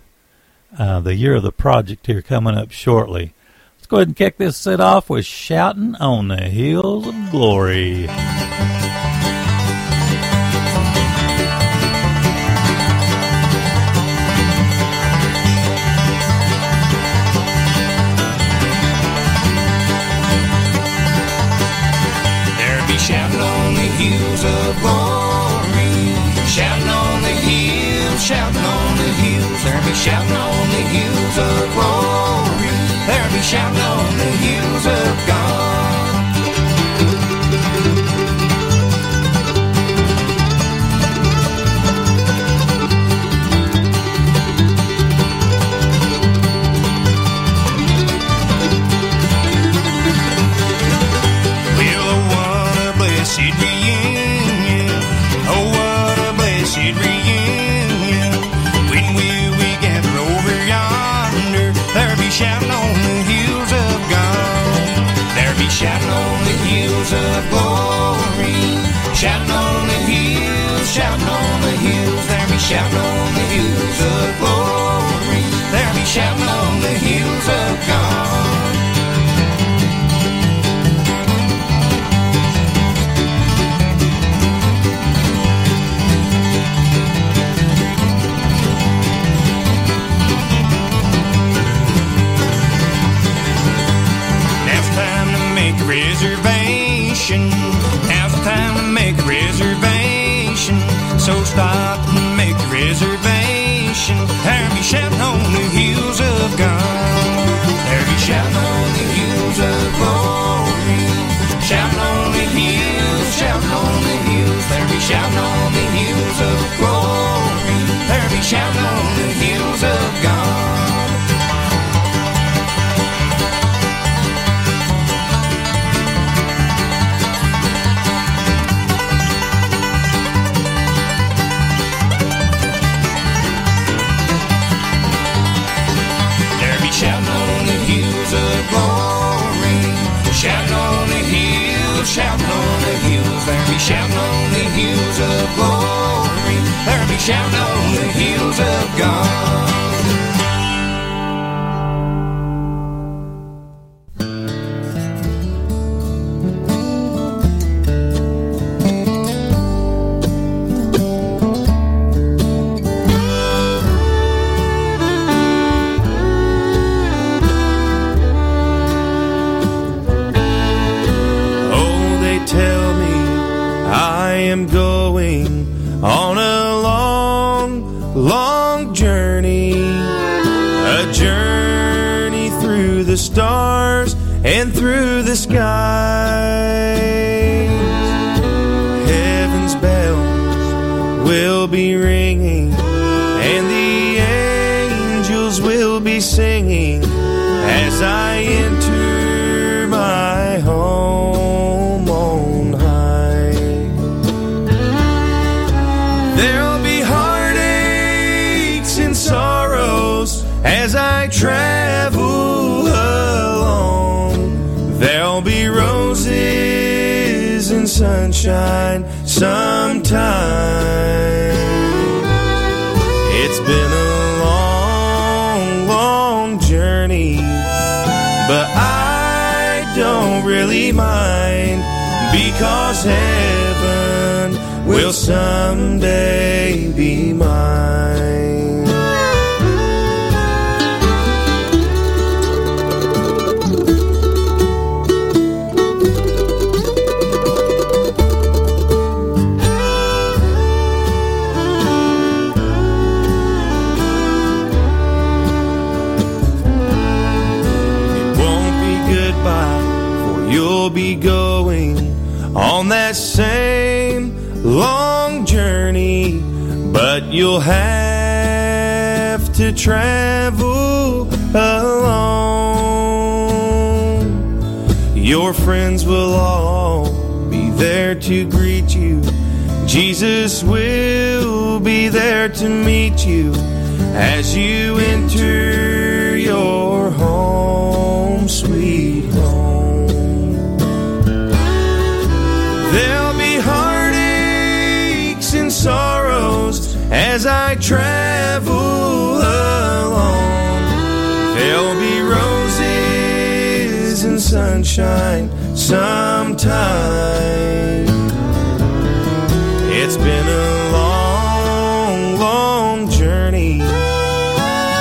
uh, the year of the project here coming up shortly. Let's go ahead and kick this set off with Shouting on the Hills of Glory. Glory. Shouting on the hills, shouting on the hills. There be shouting on the hills of glory. There be shouting on the hills of God. Shouting on the hills of glory. So stop reservation. There be shouting on the hills of God. There be shouting on the hills of glory. Shouting on the hills, shouting on the hills. There be shouting on the hills of glory. There be shouting there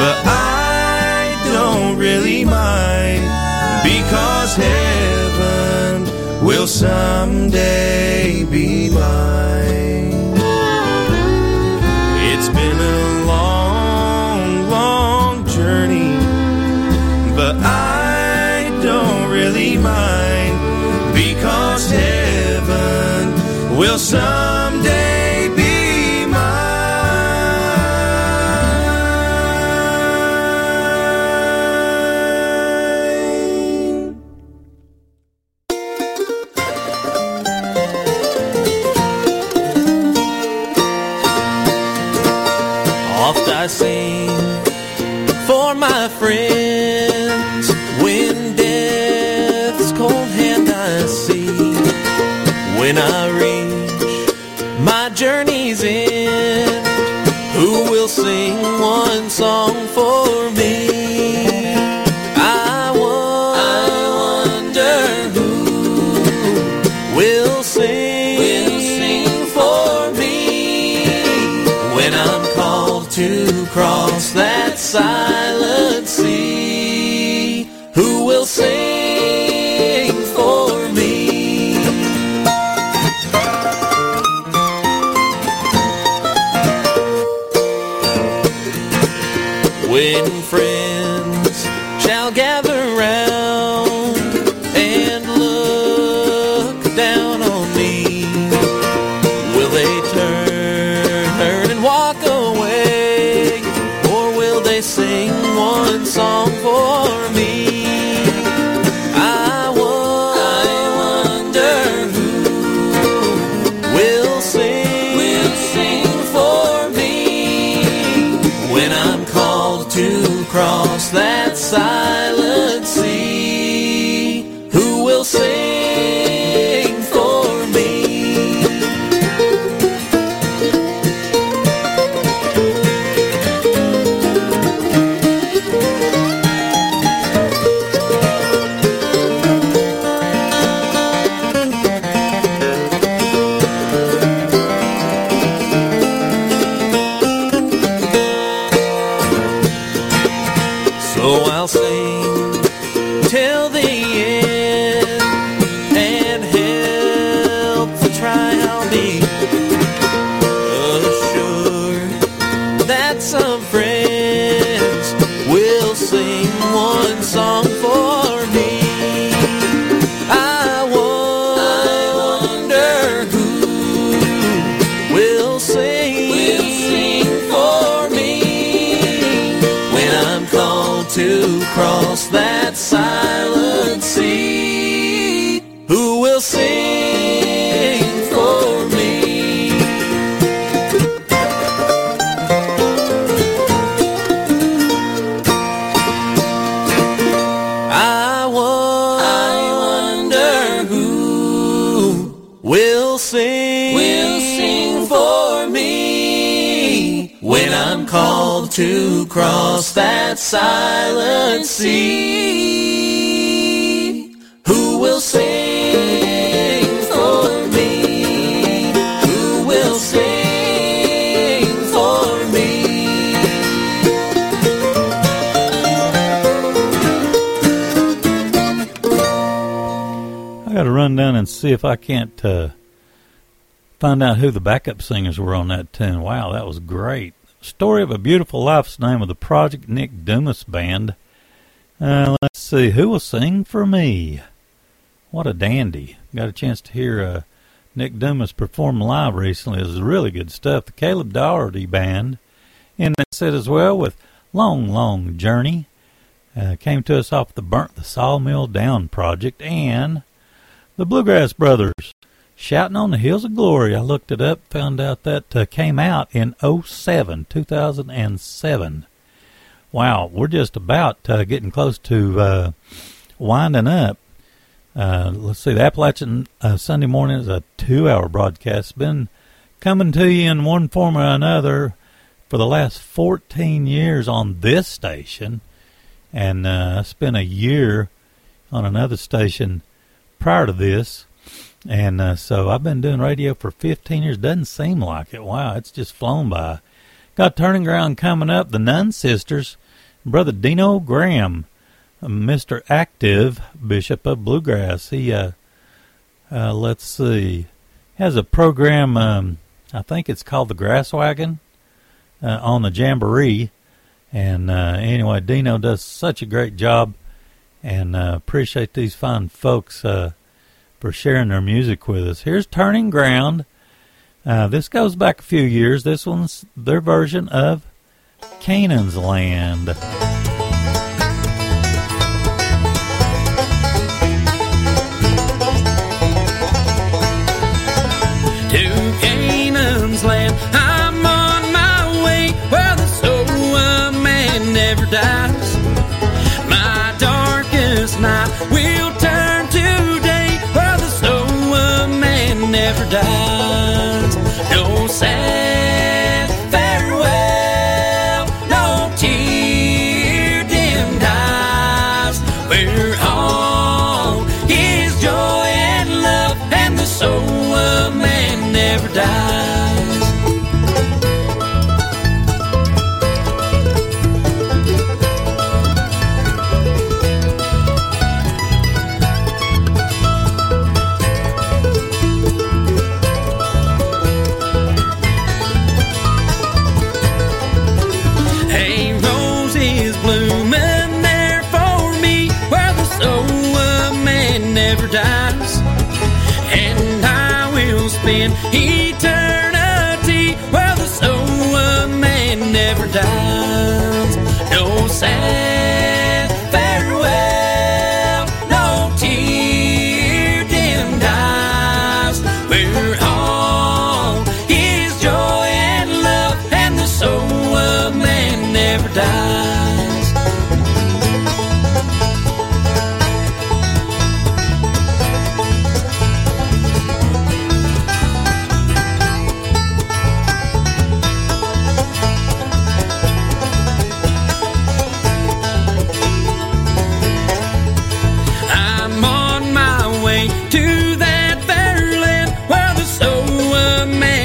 But I don't really mind because heaven will someday be mine. It's been a long, long journey, but I don't really mind because heaven will someday. See if I can't uh, find out who the backup singers were on that tune. Wow, that was great. Story of a Beautiful Life's name of the Project Nick Dumas Band. Uh, let's see, who will sing for me? What a dandy. Got a chance to hear uh, Nick Dumas perform live recently. It was really good stuff. The Caleb Daugherty Band in that set as well with Long, Long Journey. Uh, came to us off the Burnt the Sawmill Down project and the Bluegrass Brothers Shouting on the Hills of Glory. I looked it up, found out that uh, came out in 07, 2007. Wow, we're just about uh, getting close to uh, winding up. Uh, let's see, the Appalachian uh, Sunday morning is a two hour broadcast. It's been coming to you in one form or another for the last 14 years on this station. And uh, I spent a year on another station prior to this. And uh, so I've been doing radio for 15 years. Doesn't seem like it. Wow, it's just flown by. Got Turning Ground coming up. The Nun Sisters, Brother Dino Graham, Mr. Active, Bishop of Bluegrass. He, uh, uh, let's see, has a program, um, I think it's called The Grass Wagon, uh, on the Jamboree. And uh, anyway, Dino does such a great job and uh, appreciate these fine folks uh, for sharing their music with us. Here's Turning Ground. Uh, this goes back a few years. This one's their version of Canaan's Land. Never dies.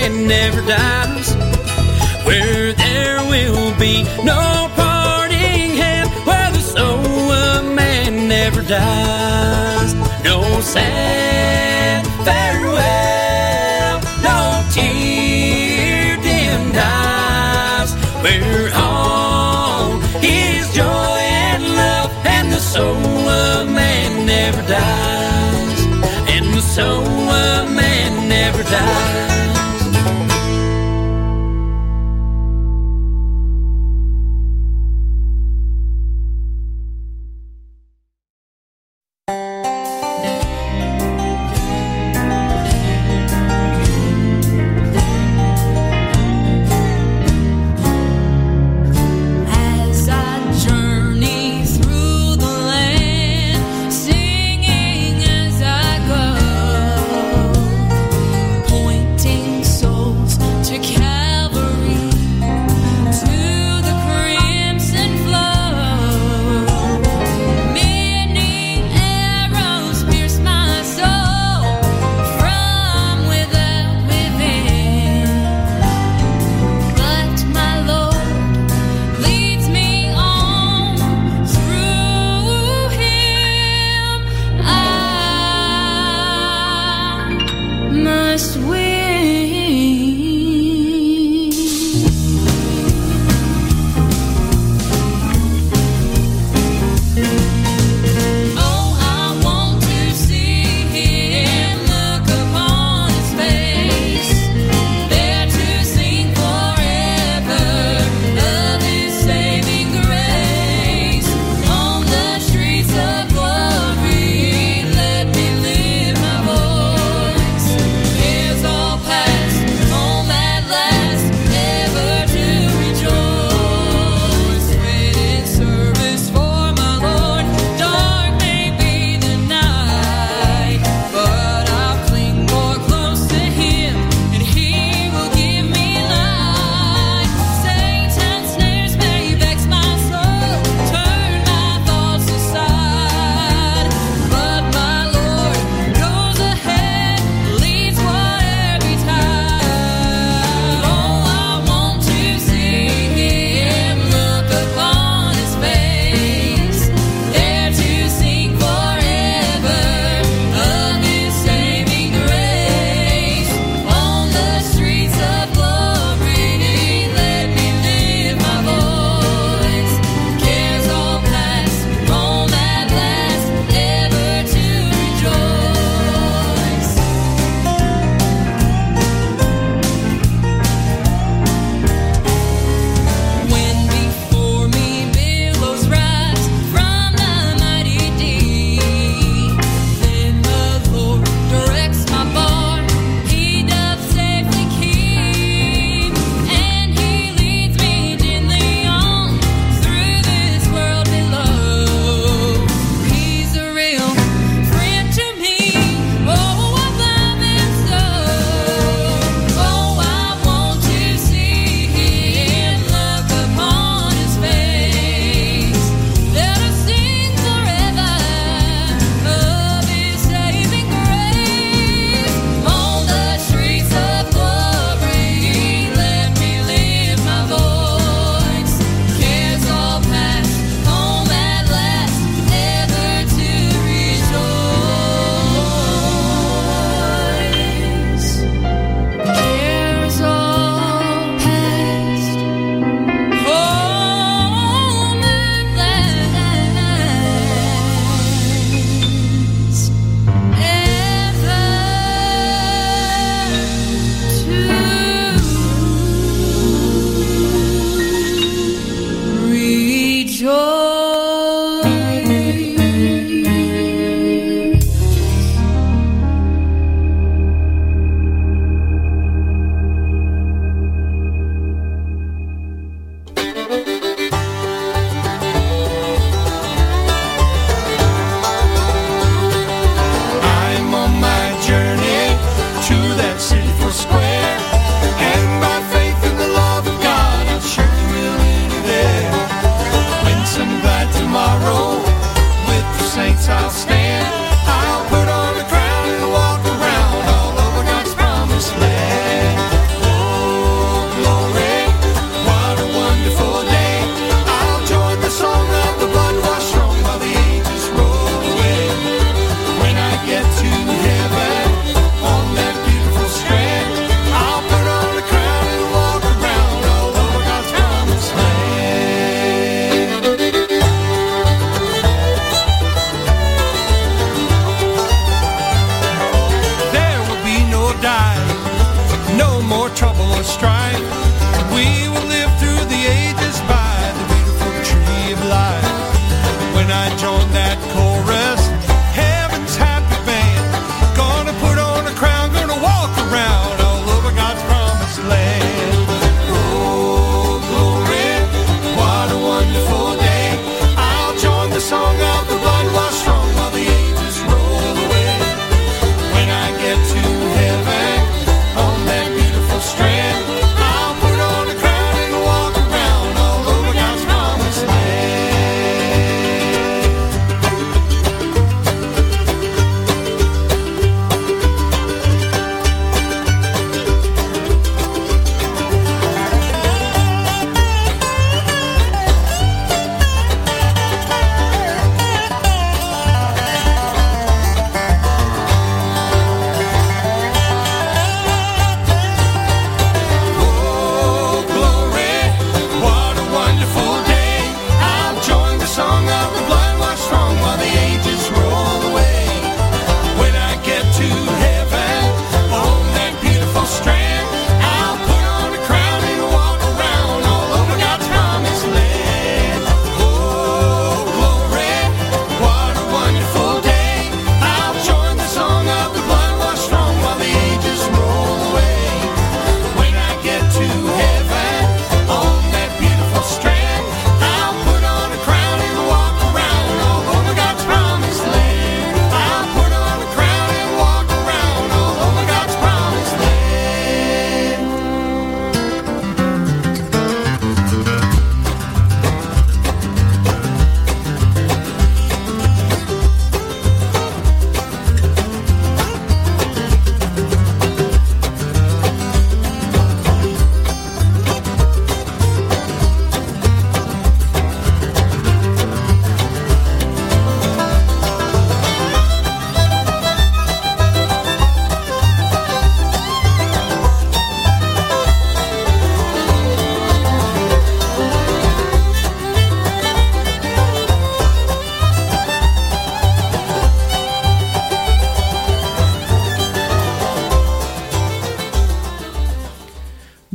Man never dies. Where there will be no parting hand, where the soul of man never dies. No sad farewell, no tear dimmed eyes. Where all is joy and love, and the soul of man never dies. And the soul of man never dies.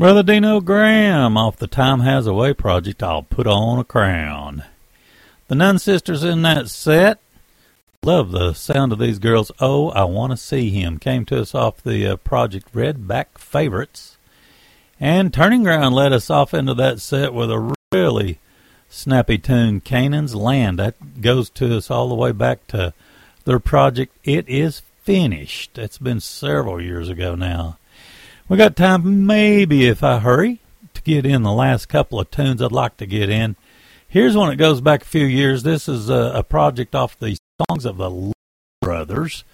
Brother Dino Graham off the Time Has a Way project, I'll Put On a Crown. The Nun Sisters in that set, love the sound of these girls. Oh, I Want to See Him came to us off the uh, project Redback Favorites. And Turning Ground led us off into that set with a really snappy tune, Canaan's Land. That goes to us all the way back to their project It Is Finished. That's been several years ago now. We got time, maybe if I hurry, to get in the last couple of tunes I'd like to get in. Here's one that goes back a few years. This is a, a project off the songs of the Louvin Brothers,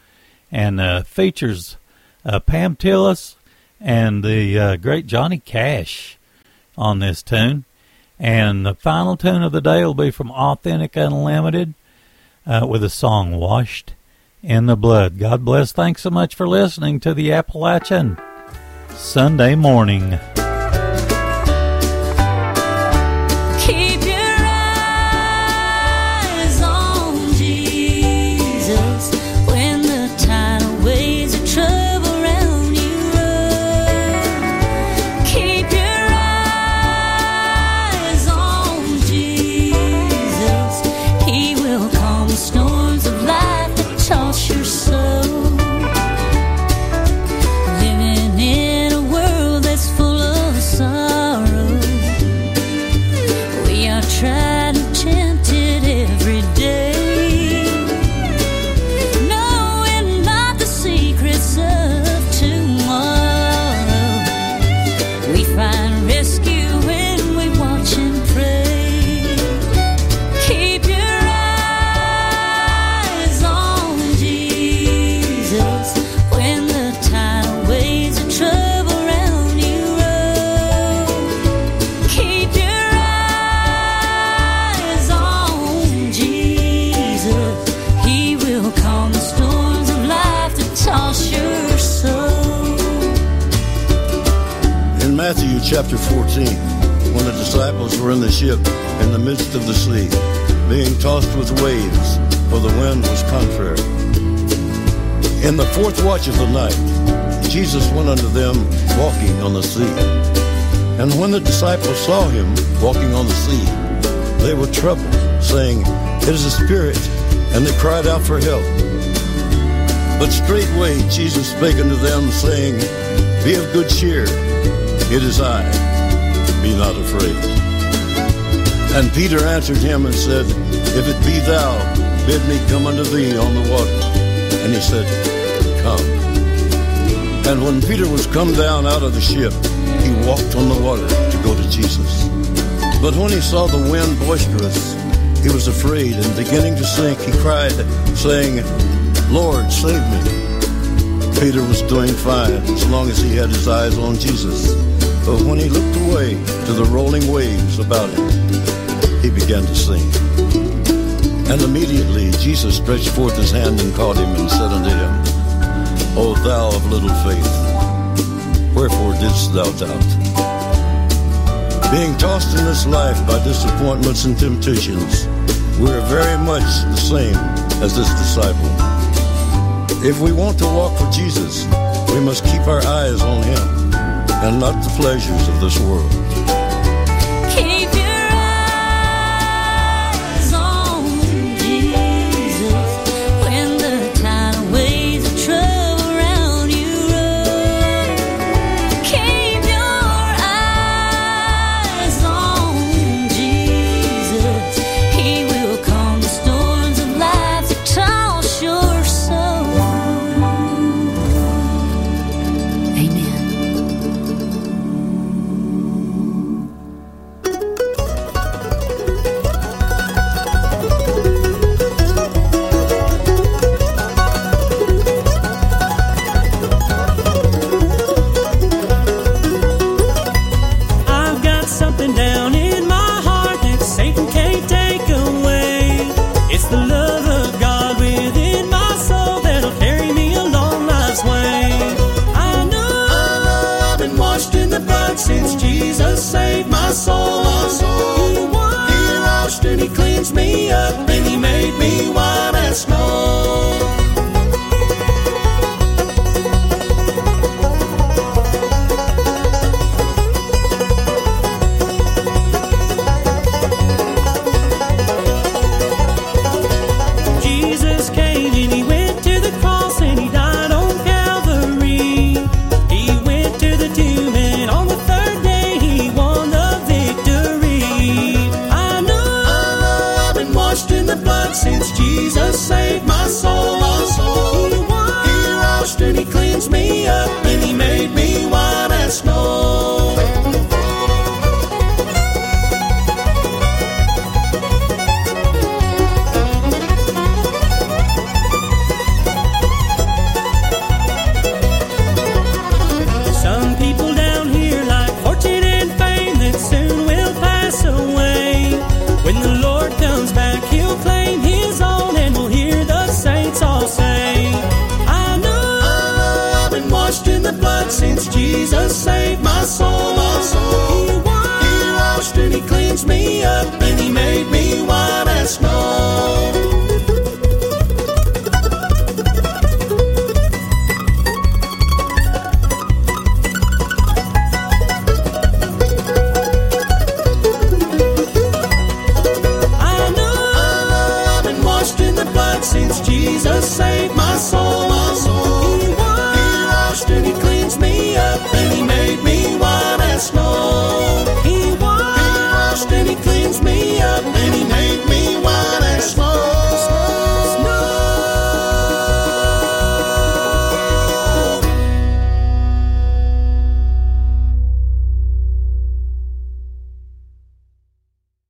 and uh, features uh, Pam Tillis and the uh, great Johnny Cash on this tune. And the final tune of the day will be from Authentic Unlimited uh, with the song Washed in the Blood. God bless. Thanks so much for listening to the Appalachian Sunday morning. Chapter 14, when the disciples were in the ship in the midst of the sea, being tossed with waves, for the wind was contrary. In the fourth watch of the night, Jesus went unto them walking on the sea. And when the disciples saw him walking on the sea, they were troubled, saying, It is a spirit, and they cried out for help. But straightway Jesus spake unto them, saying, Be of good cheer, it is I, be not afraid. And Peter answered him and said, If it be thou, bid me come unto thee on the water. And he said, Come. And when Peter was come down out of the ship, he walked on the water to go to Jesus. But when he saw the wind boisterous, he was afraid, and beginning to sink, he cried, saying, Lord, save me. Peter was doing fine as long as he had his eyes on Jesus. But when he looked away to the rolling waves about him, he began to sink. And immediately Jesus stretched forth his hand and caught him and said unto him, O thou of little faith, wherefore didst thou doubt? Being tossed in this life by disappointments and temptations, we are very much the same as this disciple. If we want to walk with Jesus, we must keep our eyes on him and not the pleasures of this world.